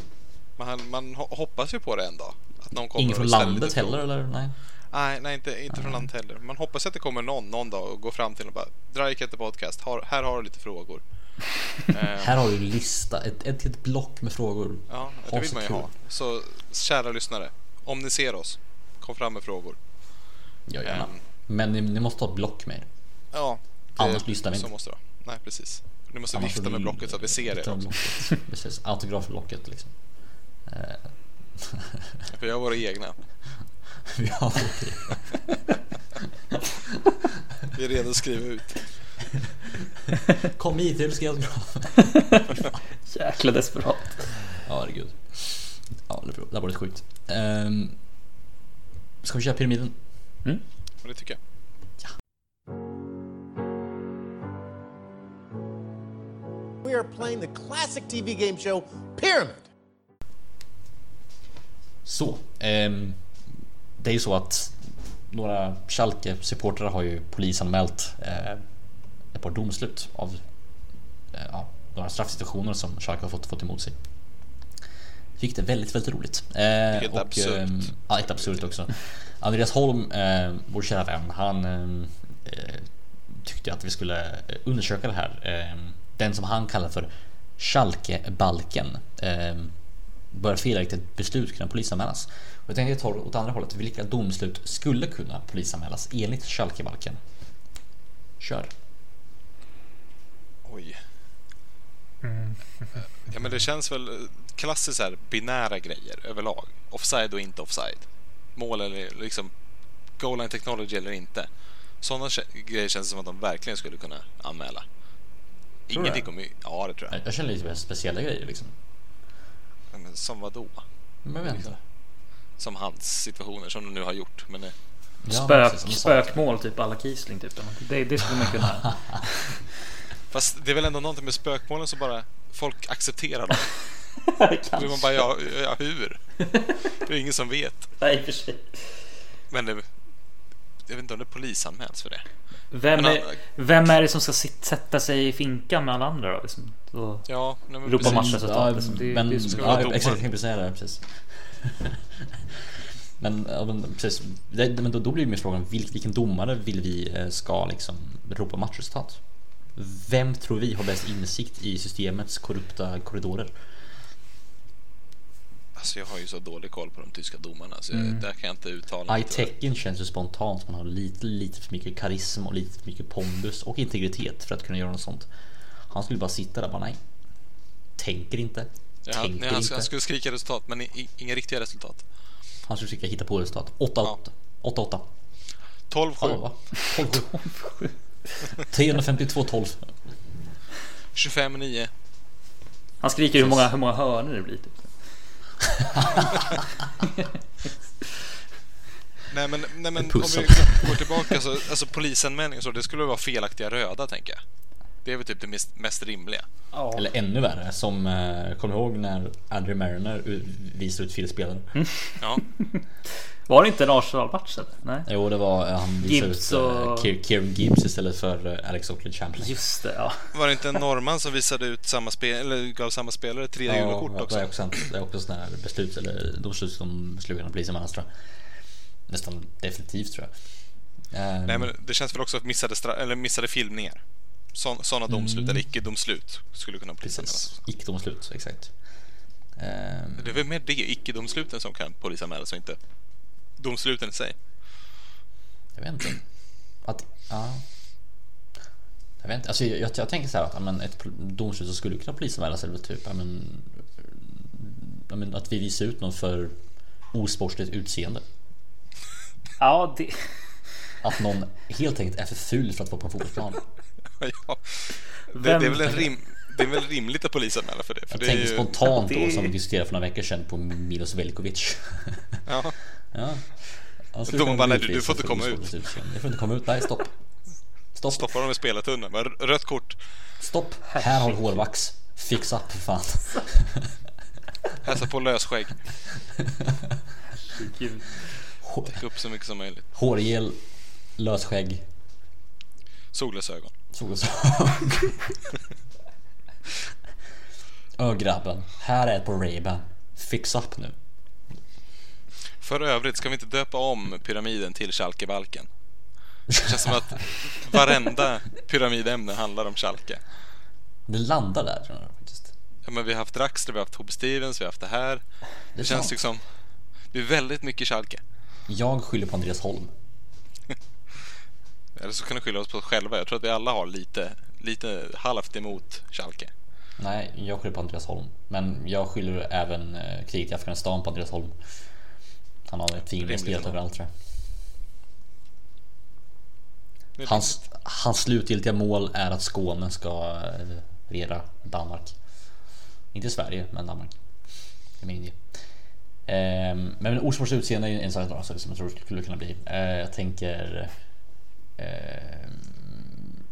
Man, man ho- hoppas ju på det en dag. Att någon kommer Ingen från och ställer landet lite frågor. heller eller? Nej. Nej, nej inte, inte från landet heller. Man hoppas att det kommer någon någon dag och går fram till och bara Drajketter podcast, har, här har du lite frågor. Eh, Här har du en lista, ett, ett, ett block med frågor. ja, det vill man ju ha. Så kära lyssnare, om ni ser oss, kom fram med frågor. Ja, gärna. Ehm, Men ni, ni måste ha ett block med er. Ja, det, Annars lyssnar vi så inte. måste det vara. Nej, precis. Du måste Annars vifta med blocket så att vi ser med också. blocket. Precis, autografblocket liksom. Eh, jag har våra egna. Vi har det. Vi är redo att skriva ut. Kom hit, jag ska göra autograf. Jäkla desperat. Ja, herregud. Ja, det det var lite sjukt. Um, ska vi köra pyramiden? Men det tycker jag. We are playing the classic TV game show Pyramid. Så. ehm, det är ju så att några Schalke-supportrar har ju polisanmält eh, ett par domslut av eh, ja, några straffsituationer som Schalke har fått, fått emot sig. Fick det väldigt, väldigt roligt. Eh, Vilket absurt. ehm, ja, ett absurt också. Andreas Holm, eh, vår kära vän, han eh, tyckte att vi skulle undersöka det här. Eh, den som han kallar för Schalke-balken. Eh, bör felaktigt beslut kunna polisanmälas. Och jag tänkte ta det åt andra hållet. Vilka domslut skulle kunna polisanmälas enligt Schalke-balken? Kör. Oj. Ja men det känns väl klassiskt så här binära grejer överlag. Offside och inte offside. Mål eller liksom goal line technology eller inte. Sådana grejer känns det som att de verkligen skulle kunna anmäla. Tror Ingenting om... Ja, det tror jag. Jag känner lite mer speciella grejer liksom. Men som vad då? Men vet inte. Som hans situationer som de nu har gjort. Men eh, Ja, Spök, sa. spökmål typ alla Kiesling typ. Det, det skulle man kunna. fast det är väl ändå någonting med spökmålen som bara folk accepterar dem. Då blir man bara, ja, ja hur? Det är ingen som vet. Nej, för sig. Men det, jag vet inte om det polisanmäls för det. Vem Men är, vem är det som ska sätta sig i finkan med alla andra då? Liksom, och Ja, nej, men ropa matchresultat. liksom. Det, men, det ska ja, vara exakt, jag tänkte säga det. Precis. men, ja, men, precis. Det, men då, då blir min fråga, vilk, vilken domare vill vi eh, ska liksom ropa matchresultat? Vem tror vi har bäst insikt i systemets korrupta korridorer? Alltså jag har ju så dålig koll på de tyska domarna så jag, Mm. där kan jag inte uttala mig. I-tecken känns ju spontant som man har lite, lite för mycket karism och lite för mycket pondus och integritet för att kunna göra något sånt. Han skulle bara sitta där och bara nej. Tänker inte. Ja, tänker nej, han, inte. han skulle skrika resultat men inga riktiga resultat. Han skulle försöka hitta på resultat. 8-8. 8-8. 12-7. Ja, va? 12-7. 352-12. 25-9. Han skriker hur många, hur många hörnor det blir. Typ. Nej men, nej, men En om vi går tillbaka så, alltså polisanmälning och så, det skulle vara felaktiga röda tänker jag. Det är väl typ det mest, mest rimliga. Eller ännu värre, som eh, kommer du ihåg när Andrew Mariner visade ut fel spelare? Ja, Var det inte en Arsenal-match eller? Nej. Jo, det var eh, han visade Gibbs ut eh, och- Kier- Kieran Gibbs istället för Alex Oakley Chamberlain. Just det, ja. var det inte en norrman som visade ut samma spel, eller gav samma spelare tre gula kort det också? är också, det är också sådana här beslut, eller domslut som skulle kunna bli som annars tror jag. Nästan definitivt tror jag. Ehm, Nej men det känns väl också att missade, stra- eller missade filmningar. Sådana domslut eller icke-domslut skulle kunna polisanmälas. Precis, icke-domslut, exakt. Ehm, Det är väl mer det, icke-domsluten som kan polisanmälas och inte domsluten i sig. Jag vet inte. Att, ja. Jag vet inte. Alltså, jag, jag, jag tänker så här att men ett domslut som skulle kunna polisanmälas är väl typ ja, men, ja, men, att vi visar ut någon för osportsligt utseende. Ja, det... Att någon helt enkelt är för ful för att vara på en fotbollsplan. ja. det, det, är väl en rim, det är väl rimligt att polisanmäla för det. För Jag det är tänker ju, spontant då som vi diskuterade för några veckor sedan på Milos Veljkovic. ja. Ja. Domaren bara, "Nej, du får utvisad inte komma ut." Du får inte komma ut. Nej, stopp. Stopp. Stoppar dem i spelartunneln. Rött kort. Stopp. Här har du hårvax. Fixa för fan. Hälsa på lösskägg. Täck upp så mycket som möjligt. Hårgel, lösskägg, Solglasögon. Solglasögon. Ö grabben, här är ett på Ray-Ban. Fix up nu. För övrigt, ska vi inte döpa om pyramiden till Schalkebalken? Det känns som att varenda pyramidämne handlar om Schalke. Det landar där tror jag faktiskt. Ja, men vi har haft Draxler, vi har haft Hope Stevens, vi har haft det här. Det Det känns sant. liksom... Det är väldigt mycket Schalke. Jag skyller på Andreas Holm. Eller så kan du skylla oss på oss själva. Jag tror att vi alla har lite, lite halvt emot Schalke. Nej, jag skyller på Andreas Holm. Men jag skyller även eh, kriget i Afghanistan på Andreas Holm. Han har ett finger ändå. överallt tror jag. Hans, hans slutgiltiga mål är att Skåne ska eh, regera Danmark. Inte Sverige, men Danmark. Det är min idé. Ehm, men Orsfors utseende är en sån sak som jag tror skulle kunna bli. Eh, jag tänker... ehm,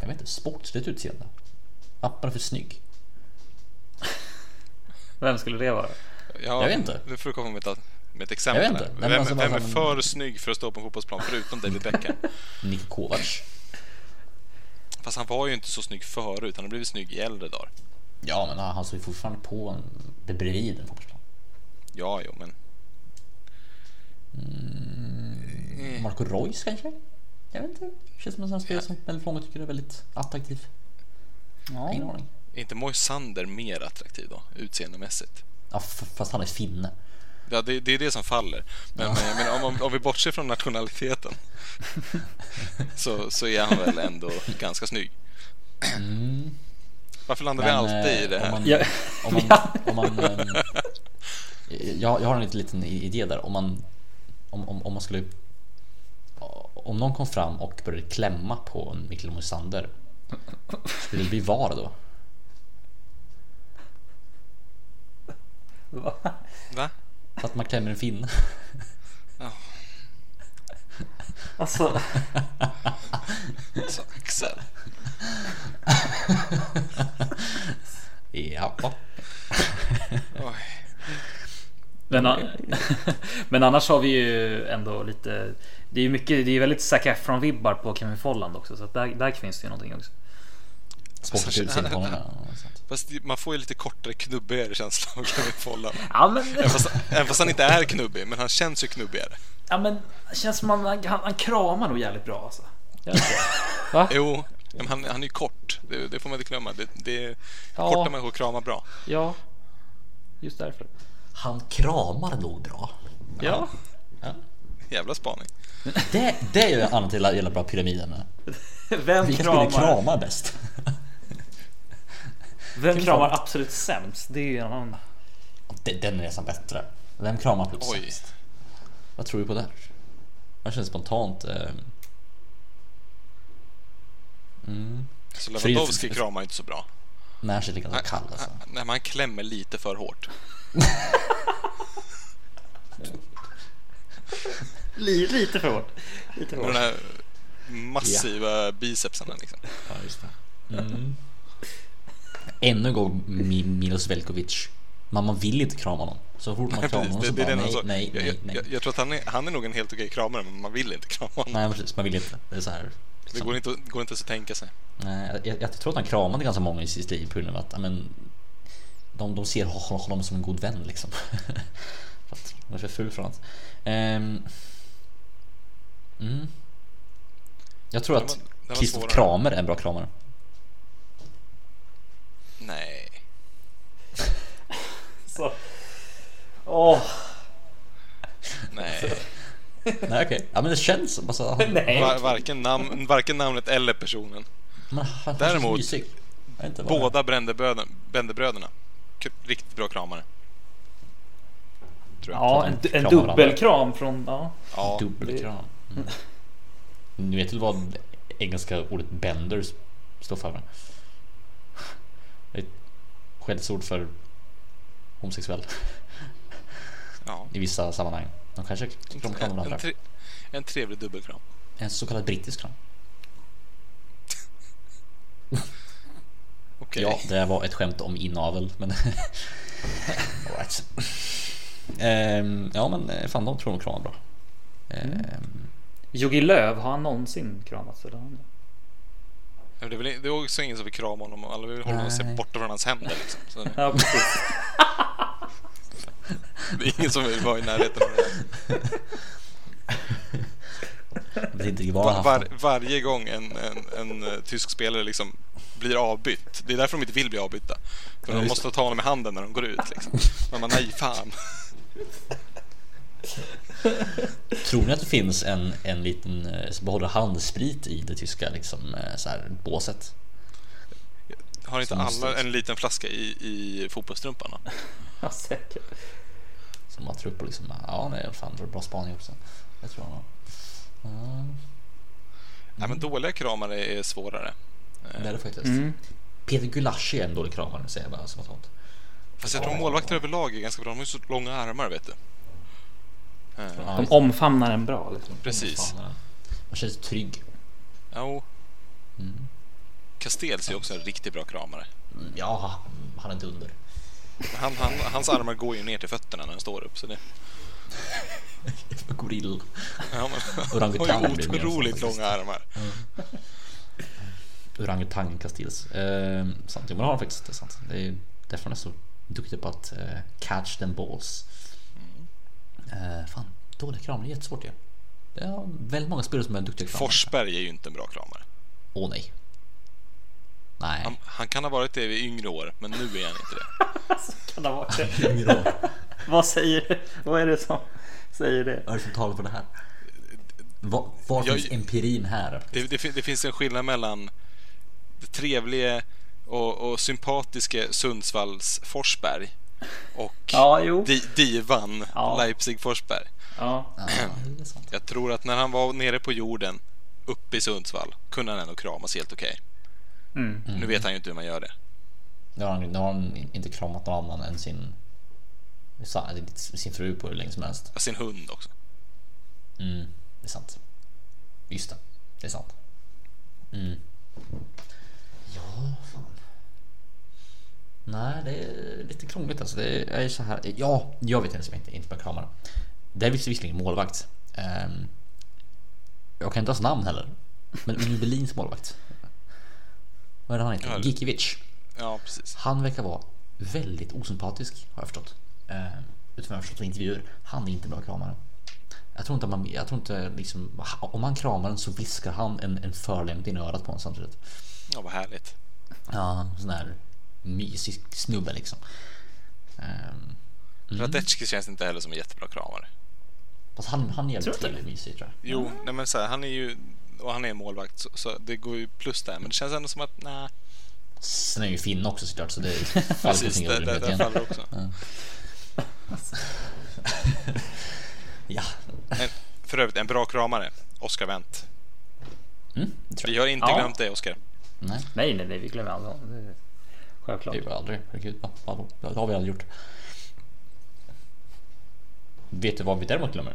jag vet inte, sportsligt utseende. Appen är för snygg. Vem skulle det vara? Ja, Jag vet inte. Nu får du komma med ett, med ett exempel. Jag vet inte. Nej, men Vem, alltså, vem är vad- för snygg för att stå på en fotbollsplan förutom David Beckham? Nick Kovac. Fast han var ju inte så snygg förut. Han har blivit snygg i äldre dagar. Ja, men han står ju fortfarande på en, bredvid en fotbollsplan. Ja, jo, men... Marco Reus kanske? Jag vet inte. Känns som en sån här spelare som väldigt många tycker är väldigt attraktiv. Ja. Ingen aning. Är inte Moisander mer attraktiv då, utseendemässigt? Ja, fast han är finne. Ja, det, det är det som faller. Men, men, men om, om, om vi bortser från nationaliteten så, så är han väl ändå ganska snygg. Varför landar vi alltid i det eh, Om här? man, Ja. om man, om man, ehm, jag, jag har en liten, liten idé där. Om man, om, om, om man skulle... Om någon kom fram och började klämma på en Mikael Moisander. Skulle det bli VAR då? Va? För att man klämmer en finne? Alltså, Så, Axel. Ja. Men, men annars har vi ju ändå lite Det är ju mycket, det är väldigt Zac Efron-vibbar på Kevin Folland också så att där, där finns det ju någonting också ja. Fast man får ju lite kortare, knubbigare känsla av Kevin Folland. Ja men, Även fast, även fast han inte är knubbig, men han känns ju knubbigare. ja, men känns som han, han, han kramar nog jävligt bra alltså? Va? Jo, men han, han är ju kort. Det, det får man inte glömma. Det, det, Ja. Korta människor kramar bra. Ja Just därför Han kramar nog bra. Ja Jävla spaning. Det, det är ju en annan till jävla bra pyramiden. Vem Vilka kramar? skulle krama bäst? Vem kramar absolut sämst? Det är ju en annan Den den är nästan bättre. Vem kramar absolut Oj. sämst? Vad tror du på där? Jag känner spontant... Eh, mm, Så För- Lewandowski kramar inte så bra. när sig lika kall alltså. Han, nej, men han klämmer lite för hårt. Lite för hårt Lite för hårt den här massiva bicepsen liksom. Ja, just det. Mm. Ännu en gång Mi- Milos Velkovic. Men man vill inte krama någon. Så fort man kramar Precis, någon det, så det bara det nej, så. nej, jag, nej, nej. Jag, jag tror att han är, han är nog en helt okej kramare, men man vill inte krama honom. Nej precis, man vill inte. Det är så här. Det går inte, går inte ens att tänka sig. Nej, jag, jag tror att han kramade ganska många i sitt liv på grund av att ja, men, de, de ser hon- honom som en god vän liksom. för att han är för ful för något. Ehm, mm. Jag tror att svårare. Kramer är en bra kramare. Nej. Så. Åh, Nej. Nej okej, ja men det känns som alltså. Var, varken, namn, varken namnet eller personen. men Däremot. Båda. K- Riktigt bra kramare. Tror jag. Ja, en, en dubbelkram från... Ja. Ja, Dubbelkram. Mm. Ni vet väl vad engelska ordet bender står för? ett skällsord för homosexuell ja. i vissa sammanhang. De kanske kramar varandra. en, tre, en trevlig dubbelkram. En så kallad brittisk kram. Okej. Ja, det var ett skämt om inavel, men... Right. Ehm, ja, men eh, fan, de tror de kramar bra. Ehm, Jogi Löv, har han någonsin kramats? Eller? han det? Är, väl, det är också ingen som vill krama honom alla vill hålla sig borta från hans händer. Liksom. Så det, Ja, precis. det är ingen som vill vara i närheten av det. Var, var, varje gång en, en, en eh, tysk spelare liksom blir avbytt. Det är därför de inte vill bli avbytta. För Ja, de måste ta honom i handen när de går ut. Liksom. Men man, nej, fan. Tror ni att det finns en, en liten eh, som behåller handsprit i det tyska liksom, eh, så här, båset? Har inte alla en liten flaska i, i fotbollstrumpan? då? Ja, säkert. Som man tror på liksom, ja nej fan det var bra spaning också. Det tror jag nog. Ja, Nej, men dåliga kramare är svårare. Eh, det är det faktiskt. Mm. Peter Gulaschi är en dålig kramare säger jag bara som sånt. Fast jag tror målvakter överlag är ganska bra. De har ju så långa armar, vet du. Ja, De omfamnar en bra liksom. Precis. ja. Man känner sig trygg. Jo. Mm. Castells är också en riktigt bra kramare. Ja, han är inte under. Han, han, hans armar går ju ner till fötterna när han står upp. Så det, Gorill. ja, men, Orangutang han har ju otroligt långa armar. Orangutangen Castiles. Eh, sant, jo men det har han faktiskt. Det är sant. Det är därför han är så duktig på att eh, catch them balls. Eh, fan, dåliga kramar är jättesvårt ju. Det är väldigt många spelare som är duktiga kramare. Forsberg är ju inte en bra kramare. Åh nej. Nej. Han, han kan ha varit det i yngre år, men nu är han inte det. Kan det ha varit det? Vad säger Vad är det som säger det? Vad är det som talar för det här? Var, var Jag- finns empirin här? Det, det, det finns en skillnad mellan det trevliga och, och sympatiska Sundsvalls Forsberg och Ja, jo. di, divan Ja. Leipzig Forsberg. Ja. Jag tror att när han var nere på jorden uppe i Sundsvall kunde han ändå kramas helt okej. Mm. Nu vet han ju inte hur man gör det. Nu har, han, nu har han inte kramat någon annan än sin, sin fru på hur länge som helst. Ja, Sin hund också. Mm, det är sant. Just det, det är sant. Mm. Ja, fan. Nej, det är lite krångligt alltså. Det är så här. Ja, jag vet en som inte, inte börjar krama det. Är visserligen målvakt. Ehm, jag kan inte hans namn heller. Men Berlins målvakt. Vad är det han heter? Gikiewicz. Ja, precis. Han verkar vara väldigt osympatisk har jag förstått. Eh, utifrån vad jag har förstått intervjuer. Han är inte bra kramare. Jag tror inte, man, jag tror inte liksom, om man kramar den så viskar han en, en förolämpning i örat på en samtidigt. Ja, vad härligt. Ja, sån här mysig snubbe liksom. Um, Radetski känns inte heller som en jättebra kramare. fast han, han är jävligt Tror du trevlig och mysig tror jag. Jo, nej men så här, han är ju och han är målvakt så, så det går ju plus där. Men det känns ändå som att nej, Sen är ju Finn också såklart så det faller på precis, sin det, det, orimlighet det igen. faller också. Ja, En, för övrigt, en bra kramare, Oscar Wendt. mm, Vi har inte Ja. glömt dig Oscar. Nej, Nej, nej, nej, vi glömmer aldrig är Självklart. det gör vi aldrig. Herregud? Vadå? Det har vi aldrig gjort. Vet du vad vi däremot glömmer?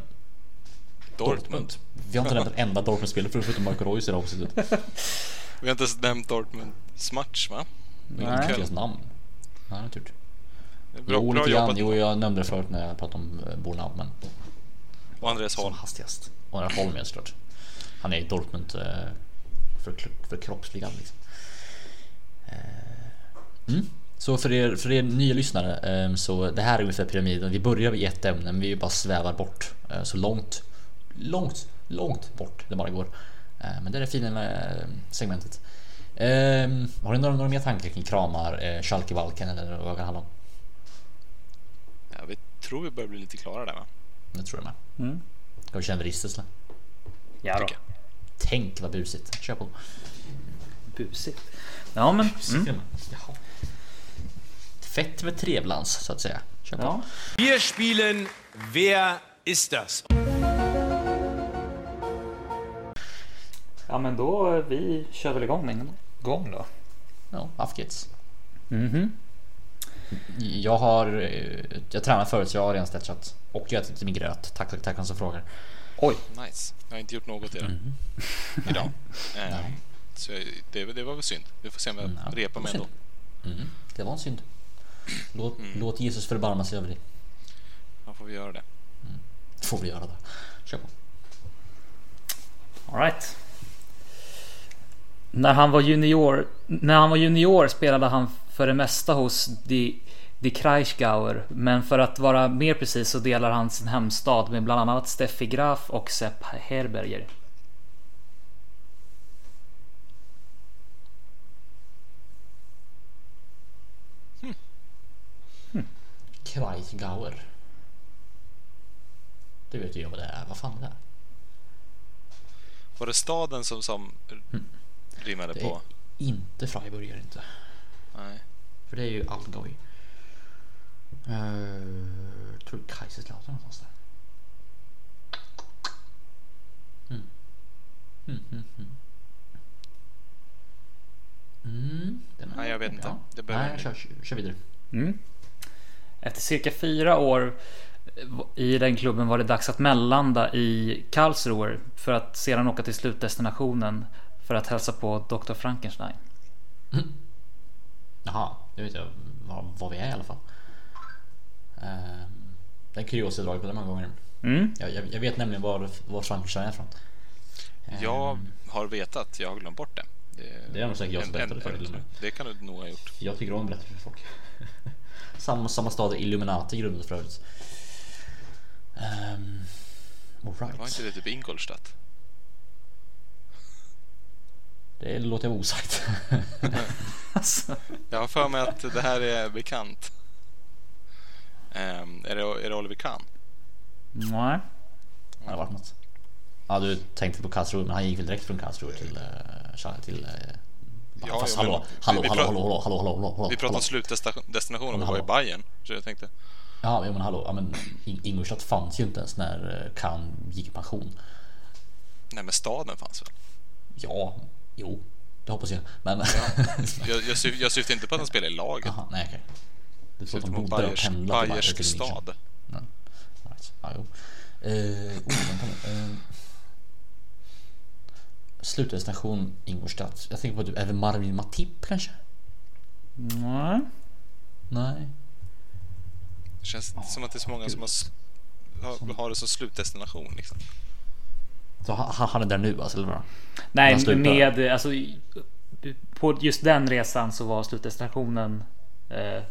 Dortmund. Vi har inte nämnt en enda Dortmund-spelare förutom Marco Reus i det här avsnittet. Vi har inte ens nämnt Dortmunds match va? Nej. inte deras namn. Ja, det är tur. Bra, Jo, bra lite grann. jobbat. Jo, jag nämnde det förut när jag pratade om eh, Bornau, men Och Andreas som Holm. hastigast. Och här Holm är såklart. Han är i Dortmund eh, för, för kroppsligad liksom. Mm. Så för er, för er nya lyssnare, eh, så det här är ungefär pyramiden. Vi börjar i ett ämne, men vi bara svävar bort eh, så långt, långt, långt bort det bara går. Eh, Men det är det fina med eh, segmentet. Eh, Har ni några, några mer tankar kring kramar, Schalke-Valken eller vad det kan handla om? Ja, vi tror vi börjar bli lite klara där va? Det tror jag med. Mm. Ska vi känna ristelsen? Ja då. Tänk vad busigt. Kör på. Busigt. Ja, men. Mm. Jaha. Fett med trevlans så att säga. Kör på. Ja. Wir spielen Wer ist das? ja, men då vi kör väl igång med en gång då. Ja, Afgits. Mhm. Jag har... eh, Jag tränar förut så jag har redan stetchat. Och jag ätit min gröt. Tack, tack, tack som frågar. Oj. Nice. Jag har inte gjort något idag. Idag. Eh, så det, det var väl synd. Vi får se om jag Mm, repar det mig var ändå. Mm, det var en synd. Låt, låt Jesus förbarma sig över dig. Då får vi göra det. Får vi göra det. Kör på. All right. När han var junior, när han var junior spelade han för det mesta hos Die, Die Kraichgauer, men för att vara mer precis så delar han sin hemstad med bland annat Steffi Graf och Sepp Herberger. Kreisgauer. Det vet ju jag vad det är. Vad fan är det? Var det staden som, som rimmade Det är på? inte Freiburg är det inte. Nej. För det är ju Allgäu. Uh, tror Kaiserslautern någonstans där. Mm. Mm, mm, mm. Mm, den är- Nej, jag vet inte. Det Nej, jag kör, kör vidare. Mm. Efter cirka fyra år i den klubben var det dags att mellanlanda i Karlsruhe för att sedan åka till slutdestinationen för att hälsa på Dr. Frankenstein. Jaha, det vet jag var, var vi är i alla fall. Den kuriosa dragit på det många gånger. Mm. Jag, jag, jag vet nämligen var, var Frankfurt är ifrån. Jag har vetat, jag har glömt bort det. Det är nog säkert jag som berättade för dig. Det kan du nog ha gjort. Jag tycker om att berätta för folk. samma, samma stad Illuminati grundades för övrigt. Um, all right. Var inte det typ Ingolstadt? Det låter jag osagt. Alltså. Jag har för mig att det här är bekant. Ehm, är, det, är det Oliver Kahn? Nej. Det hade varit något. Ja, du tänkte på Karlsruhe, men han gick väl direkt från Karlsruhe till... Uh, till uh, Ja, fast ja, hallå, hallå, vi- hallå, hallå, hallå, hallå, hallå, hallå, hallå, Vi pratar om slutdestination och vi var i. Bayern Så jag tänkte, Ja, men hallå, ja, men In- Ingolstadt fanns ju inte ens när eh, Kahn gick i pension. nej men staden fanns väl? Ja, jo, det hoppas jag. Men... Jag, jag, syf, jag syftar inte på att han spelar i laget. Jaha, nej okej. Du tror att de bodde och pendlade till Bayersk stad. Ja, right. ja, jo. Eh, oh, vänta nu. Eh, slutdestination Ingolstadt. Jag tänker på typ, är det Marvin Matip kanske? Nej. Nej. Det känns som att det är så många som har, har, har det som slutdestination liksom. Så han, han- är där nu alltså, eller vad? Nej, med alltså på just den resan så var slutdestinationen eh,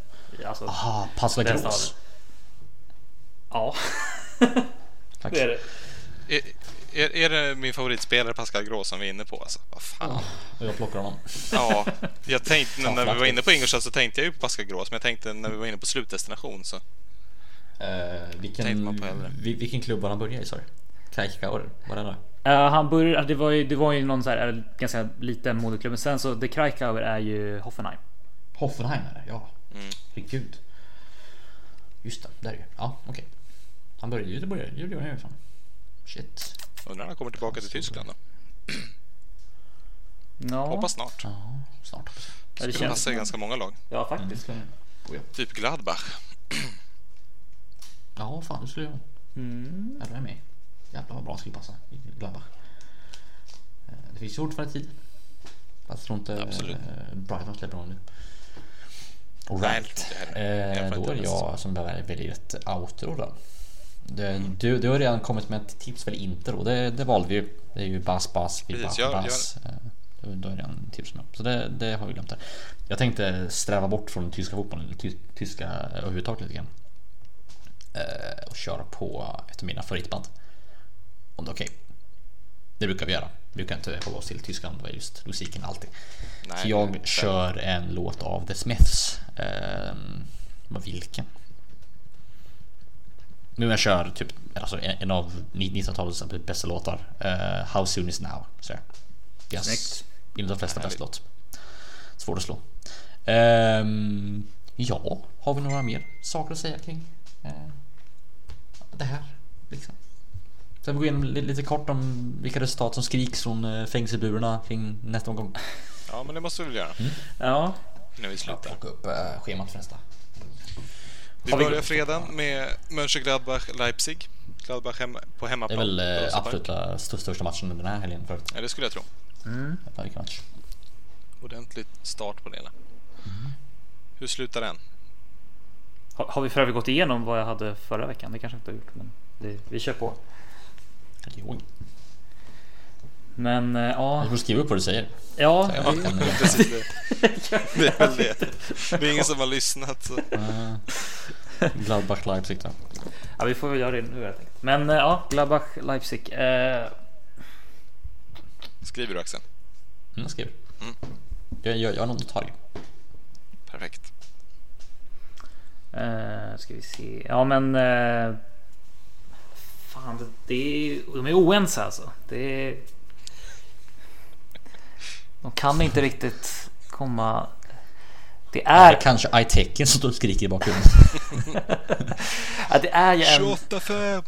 alltså, Aha, Gross. staden. Ja, Tack. det är det. Är, är, det min favoritspelare Pascal Gros som vi är inne på alltså? Vad fan? Och jag plockar honom. Ja, jag tänkte när vi var inne på Ingolstadt så tänkte jag ju på Pascal Gros men jag tänkte när vi var inne på slutdestination så Tänkte vilken, man på hellre. vil- vilken klubb var han började i sa du? Kajkaur? Var det där? Eh, han började, det var ju, det var ju någon så här eh, ganska liten moderklubb, men sen så The Krakauer är ju Hoffenheim. Hoffenheim är det, ja. Mm. Herregud. Just det, där är det. Ja, okej. Han började ju, det började ju, det gjorde han ju fan. Shit. Undrar när han kommer tillbaka till Tyskland då. Ja, Hoppas snart. Ja, snart jag. Ja, det Skulle passa i ganska många lag. Ja, faktiskt. Oh, ja. Typ Gladbach. Ja, fan det skulle jag. Mm. Jag är med. Jävlar vad bra det skulle passa i Gladbach. Eh, Det finns ju fortfarande tid. Fast jag tror inte Absolut. eh, Brighton släpper någon nu. Nej, det Alright. inte jag heller. Jag Eh, då är det jag som behöver välja ett outro då. Det, du, du har redan kommit med ett tips för intro. Det, det valde vi ju. Det är ju Bass Bass Vibba Precis, jag- Bass. Eh, Du har redan tips med. Så det, det har vi glömt där. Jag tänkte sträva bort från den tyska fotbollen, eller ty, tyska överhuvudtaget lite grann. Eh, och köra på ett av mina favoritband. Om det är okej. Det brukar vi göra. Vi brukar inte hålla oss till Tyskland, det var just musiken alltid. Nej, Så jag kör en låt av The Smiths. Vad vilken? Nu jag kör typ alltså en av 1900-talets bästa låtar. Uh, How soon is now. Så yes. Snyggt. En av de flesta bästa låt. Svår att slå. Ehm, ja, har vi några mer saker att säga kring eh, det här? Liksom. Sen vi går igenom li- lite kort om vilka resultat som skriks från eh, fängelseburarna kring nästa omgång. Ja, men det måste vi väl göra Ja, innan vi slutar. Plocka upp eh, schemat för nästa. Vi börjar fredagen med Mönchengladbach Leipzig. Gladbach hem, på Det hemmaplan. är väl eh, absoluta st- största matchen den här helgen förut. Ja, det skulle jag tro. Vilken match. Ordentlig start på det hela. Mm. Hur slutar den? har, har vi för övrigt gått igenom vad jag hade förra veckan? Det kanske inte har gjort, men det, vi kör på. Jo. Men eh, Du ja, får skriva upp vad du säger. ja. Det, är väl det. Det är ingen som har lyssnat. Så. Uh, Gladbach Leipzig då. ja, vi får väl göra det nu helt enkelt. Men eh, ja, Gladbach, Leipzig. Eh, Skriver du Axel? Mm, skriv. Mm. Jag, jag, jag har någon notarier. Perfekt. Eh, ska vi se. Ja men. Eh, fan det, det är, de är oense alltså. Det är, de kan inte riktigt komma. Det Det är, är kanske iTechen som står och skriker i bakgrunden. ja, det är ju en. 28-5!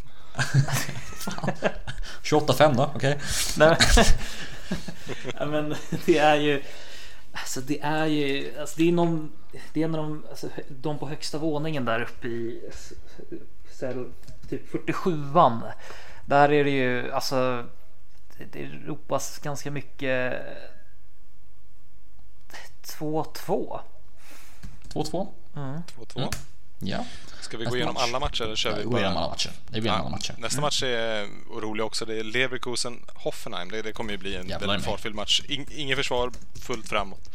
28-5 då, okej. Nej, men- ja, men det är ju. Alltså det är ju. Alltså det är någon. Det är en av de, alltså, de på högsta våningen där uppe i. Här, typ 47an. Där är det ju alltså. Det, det ropas ganska mycket. 2-2. 2-2. 2-2. Ja. Ska vi Nästa gå igenom match. alla matcher eller kör Ja, vi går igenom alla matcher. Vi går igenom alla matcher. Nästa match är rolig också. Det är Leverkusen-Hoffenheim. Det, det kommer ju bli en Jävlar väldigt fartfylld match. In, ingen försvar, fullt framåt.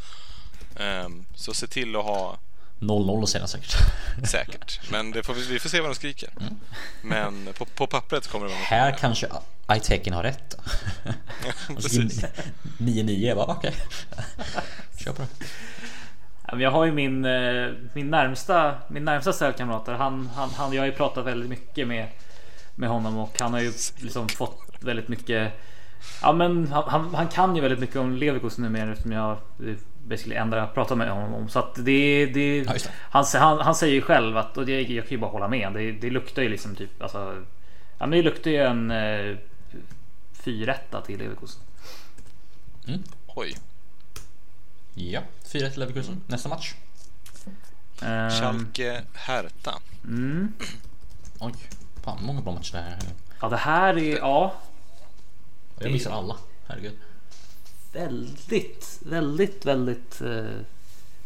Ehm, så se till att ha 0-0 och senare säkert. säkert. Men det får vi, vi får se vad de skriker. Men på, på pappret kommer det vara Mm. Här mer. kanske Aitekin har rätt. Precis. 9-9, jag bara okej. Kör på det. Jag har ju min, eh, min närmsta, min närmsta ställkamrater. Han, han, han, jag har ju pratat väldigt mycket med, med honom och han har ju liksom fått väldigt mycket. Ja, men han, han, han kan ju väldigt mycket om Leverkusen numera eftersom jag eh, basically enda jag pratar med honom om. Så att det, det, Ja, det. Han, han, han säger ju själv att och det, jag kan ju bara hålla med. Det, det luktar ju liksom typ alltså. Ja, men det luktar ju en eh, fyrrätta till Leverkusen. Oj. Ja, 4-1 till Leverkusen. Nästa match. Ehm, Schalke Hertha. mm. Oj, fan många bra matcher där. Ja, det här är ja. Jag missar alla. Herregud. Väldigt, väldigt, väldigt eh,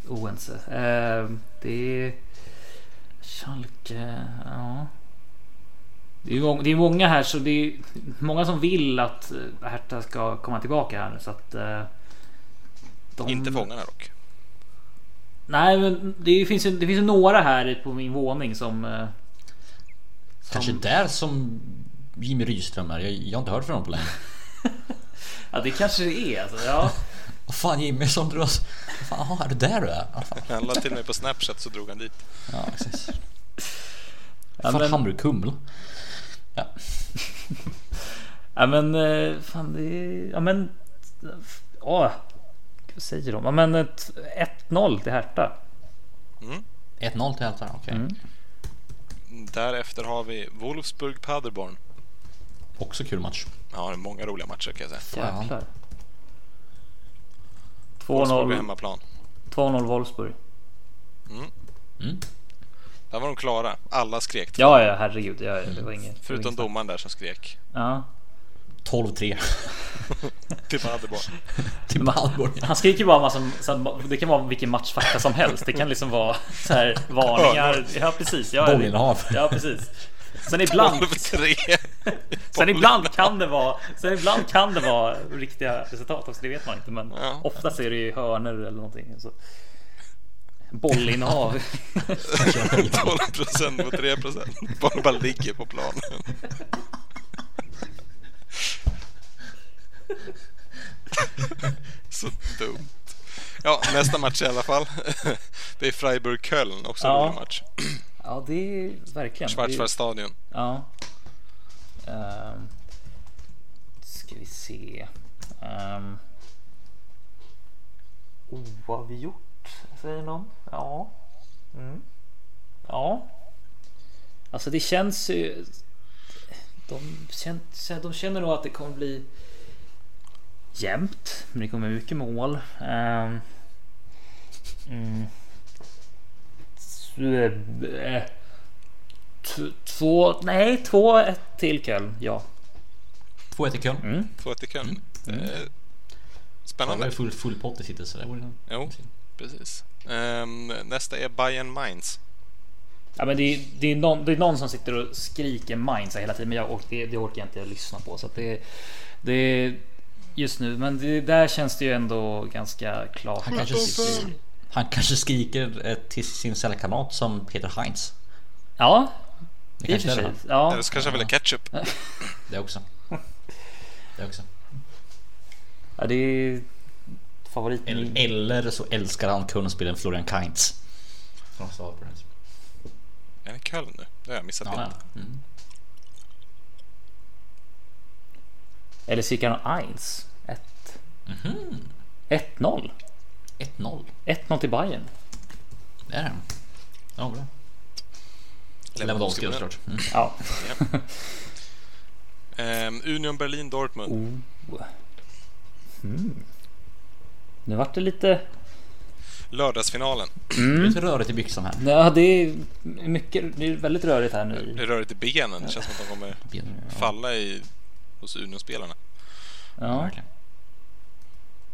oense. Eh, det är Schalke, ja. Det är, många, det är många här så det är många som vill att eh, Hertha ska komma tillbaka här så att. Eh, de, Inte Fångarna dock. Nej, men det finns ju, det finns ju några här på min våning som. Eh, Kanske där som Jimmy Rydström är. Jag, jag har inte hört från honom på länge. Ja, det kanske det är alltså. Ja, Vad fan Jimmy som drar oss... Fan, är det där du är? Han la till mig på Snapchat så drog han dit. Ja, precis. Ja, Fan, men- Hamburg Kumla. Ja. Ja men eh, fan det är, ja men Åh, vad säger de? Ja men ett 1-0 till Hertha. 1-0 till Hertha, okej. Mm. Därefter har vi Wolfsburg-Paderborn. Också kul match. Ja, det är många roliga matcher kan jag säga. Jäklar. Wolfsburg på 2-0 hemmaplan. 2-0 Wolfsburg. Mm. Där var de klara. Alla skrek. Ja ja herregud. Ja, det var inget. det var Förutom inget domaren där som skrek. Ja. 12-3 Till Paderborn. till Malmö. Han skriker bara massa, så att det kan vara vilken matchfakta som helst. Det kan liksom vara så här varningar. Ja precis. Ja, Bollinnehav. Ja precis. Sen ibland, 12-3. sen ibland kan det vara, sen ibland kan det vara riktiga resultat också. Det vet man inte, men Ja. oftast är det ju hörnor eller någonting. Så. Bollinnehav. 12 procent mot 3 procent. Bara, bara ligger på planen. Så dumt. Ja, nästa match i alla fall. Det är Freiburg-Köln, också en Ja. rolig match. Ja, det är verkligen. Schwarzwaldstadion. Ja. Um, ska vi se. Um, oavgjort, säger någon. Ja. Mm. Ja. Alltså det känns ju... De, känner, de känner nog att det kommer bli jämnt. Men det kommer mycket mål. Um, mm. Eh, Två, nej, två ett till Köln. Ja. 2-1 till Köln. Mm. 2-1 till Köln. Eh, Det var Spännande. ju full, full pott i sitt så det vore Jo, precis. Ehm, nästa är Bayern Mainz. Ja, men det, är, det, är någon, det är någon som sitter och skriker Mainz hela tiden, men jag, och det, det orkar jag inte lyssna på. Så att det, det är just nu, men det, där känns det ju ändå ganska klart. Han kanske, skriker, han kanske skriker eh, till sin cellkamrat som Peter Heinz. Ja, Det kanske är det. Ja, Eller så kanske han vill ha ketchup. Det också. Det också. ja, det är favoriten. Eller, så älskar han kundspelen Florian Kainz. Från det. Är det Köln nu? Det har jag missat. Ja, ja. Mm. Eller Sikan Eins. 1 Mhm. 1-0. 1-0. 1-0 till Bayern. Det är det. Ja, bra. Lewandowski då, såklart. Mm. Ja. Ehm, Union Berlin Dortmund. Oh. Mm. Nu vart det lite... Lördagsfinalen. Lite rörigt i byxan här. Ja, det är mycket. Det är väldigt rörigt här Det nu. är rörigt i benen. Det känns som att de kommer falla i, hos Union-spelarna. Ja, Verkligen.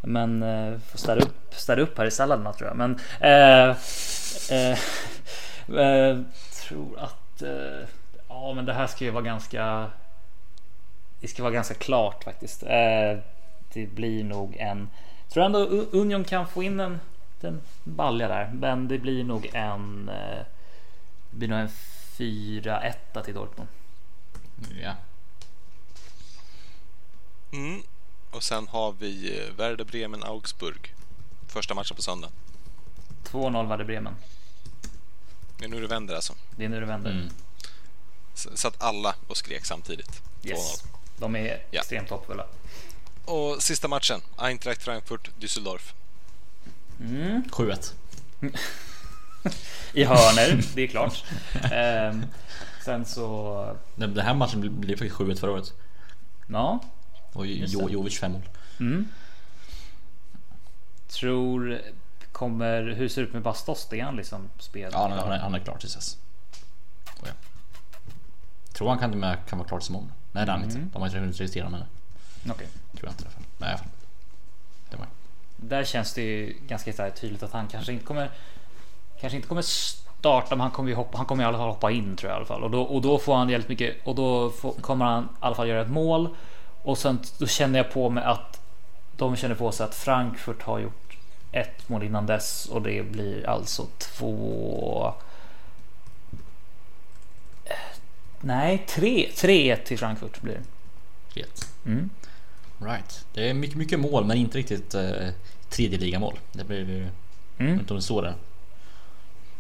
Men eh, får städa upp, städa upp här i salladerna tror jag. Men eh, eh, eh, tror att eh, ja, men det här ska ju vara ganska. Det ska vara ganska klart faktiskt. Eh, det blir nog en. Tror ändå Union kan få in en, en balja där, men det blir nog en. Eh, det blir nog en 4-1 till Dortmund. Ja. Mm. Och sen har vi eh, Werder Bremen Augsburg. Första matchen på söndag. 2-0 Werder Bremen. Det är nu det vänder alltså. Det är nu det vänder. Mm. Satt alla och skrek samtidigt. 2-0. Yes. De är Ja. extremt hoppfulla. Och sista matchen. Eintracht Frankfurt Düsseldorf. 7-1. I hörner, det är klart. Ehm, sen så, Den här matchen blev faktiskt 7-1 förra året. ja. Och jo. Jovic fem mål. Mm. Tror, kommer, hur ser det ut med Bastos? Det är han liksom spel? Ja, han, är- han, är, klar till dess. Oh, ja. Tror han kan, med, kan vara klar till imorgon. Nej det är han inte. De har inte hunnit registrera honom. Okej. Tror jag inte i alla fall. Nej fall. Det var Där känns det ju ganska här tydligt att han kanske inte kommer Kanske inte kommer starta men han kommer ju hoppa, han kommer i alla fall hoppa in tror jag i alla fall och då, och då får han jävligt mycket och då får, kommer han i alla fall göra ett mål och sen då känner jag på mig att de känner på sig att Frankfurt har gjort ett mål innan dess och det blir alltså två. Nej, tre, 3-1 till Frankfurt blir det. 3-1. Mm. Right. Det är mycket, mycket mål men inte riktigt eh, tredje ligamål. Det blir ju... Mm. inte om det står där.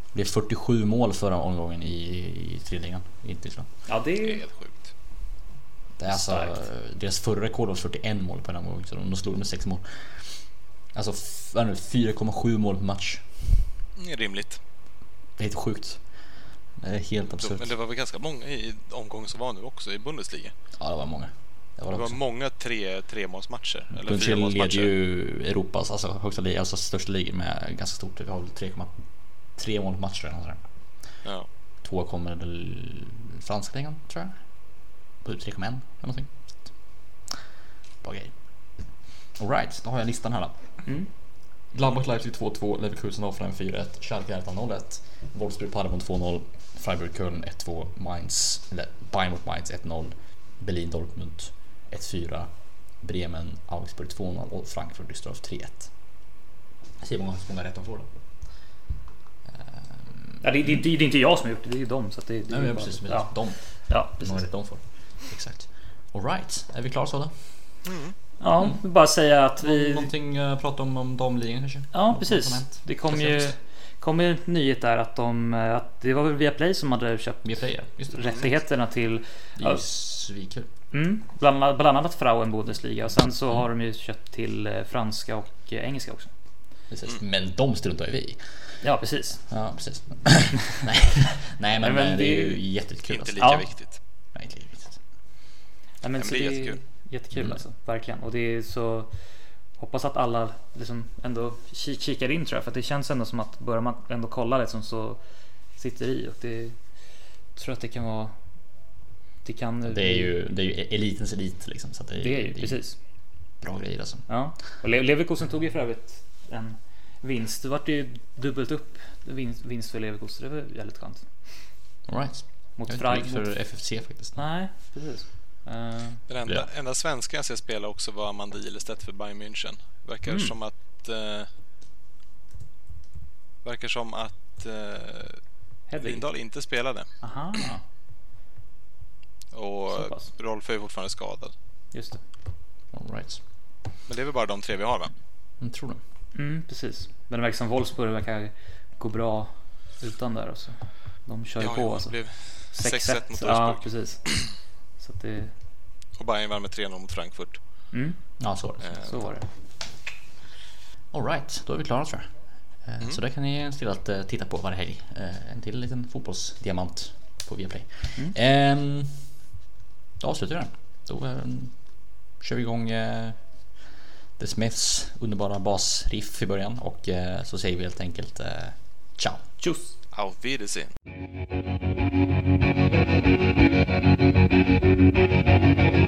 Det blev 47 mål förra omgången i, i tredje ligan i Tyskland. Ja, det är helt sjukt. Det är alltså, Starkt. deras förra rekord var 41 mål på den omgången så de slog med 6 mål. Alltså f- vad är det nu, 4,7 mål per match. Det är rimligt. Det är helt sjukt. Det är helt absurt. Men det var väl ganska många i omgången som var nu också i Bundesliga. Ja det var många. Det var Det var många tre, tremålsmatcher. Bundesliga leder ju Europas alltså högsta liga, alltså största liga med ganska stort. Vi har väl 3,3 mål per match. Ja. Två kommer franska ligan tror jag. På 3,1 eller någonting. Bra grej. Alright, då har jag listan här då. Mm. Gladbach Leipzig 2-2, Leverkusen Hoffenheim 4-1, Schalke Hertha 0-1, Wolfsburg Paderborn 2-0, Freiburg Köln 1-2, Mainz, eller Bayern mot Mainz 1-0, Berlin Dortmund 1-4, Bremen Augsburg 2-0 och Frankfurt Düsseldorf 3-1. Jag ser hur många, många rätt de får då. Ja, det, det, det, det är inte jag som har gjort det, det är ju de. Så att det, det Nej är bara- precis, Ja, de. ja, precis. rätt de får. Exakt. Alright, är vi klara så då? Ja, bara säga att vi... Någonting att prata om om damligan kanske? Ja, Något precis. Det kom ju, kom ju en nyhet där att de... Att det var väl Viaplay som hade köpt Via Play, ja. Just det. rättigheterna till Det är ju svinkul. mm, bland, bland annat Frauen Bundesliga och sen så har de ju köpt till eh, franska och eh, engelska också. Precis. Men de struntar ju vi i. Ja, precis. Ja, precis. Nej. Nej, men, men det är det- ju jättekul. Inte Alltså. lika Ja. viktigt. Nej, inte lika viktigt. Ja, men Det blir det är jättekul. Jättekul Mm. alltså, verkligen. Och det är så... Hoppas att alla liksom ändå ki- kikar in tror jag. För att det känns ändå som att börjar man ändå kolla liksom så sitter det i. Och det tror att det kan vara... Det kan... Det är ju, det är ju elitens elit liksom. Så det, är, Det är ju det är precis. bra grejer alltså. Ja. Och Le- Leverkusen tog ju för övrigt en vinst. Det vart ju dubbelt upp vinst, vinst för Leverkusen. Det var jävligt skönt. Alright. Mot Jag Freiburg. inte för FFC faktiskt. Nej, precis. Eh, Den enda, Ja. enda svenska jag ser spela också var Amanda Ilestedt för Bayern München. Verkar Mm. som att... Eh, verkar som att eh. Lindahl inte spelade. Aha, Och. Rolf är fortfarande skadad. just det. Alright. Men det är väl bara de tre vi har va? Jag tror det. Mm, precis. Men det verkar som Wolfsburg verkar gå bra utan där. Alltså. De kör ju Ja, på ja, alltså. det blev 6-1 6-1 mot Ja, Wolfsburg. precis. Så att det... Och Bayern vann med 3-0 mot Frankfurt. Mm, Ja, så var det. Eh, så var det. Alright, då är vi klara tror jag. Eh, Så där kan ni stilla att eh, titta på varje helg. Eh, En till liten fotbollsdiamant på Viaplay. Mm. Då avslutar vi den. Då eh, kör vi igång The Smiths underbara basriff i början och så säger vi helt enkelt ciao. Tjus! Auf Wiedersehen. Müzik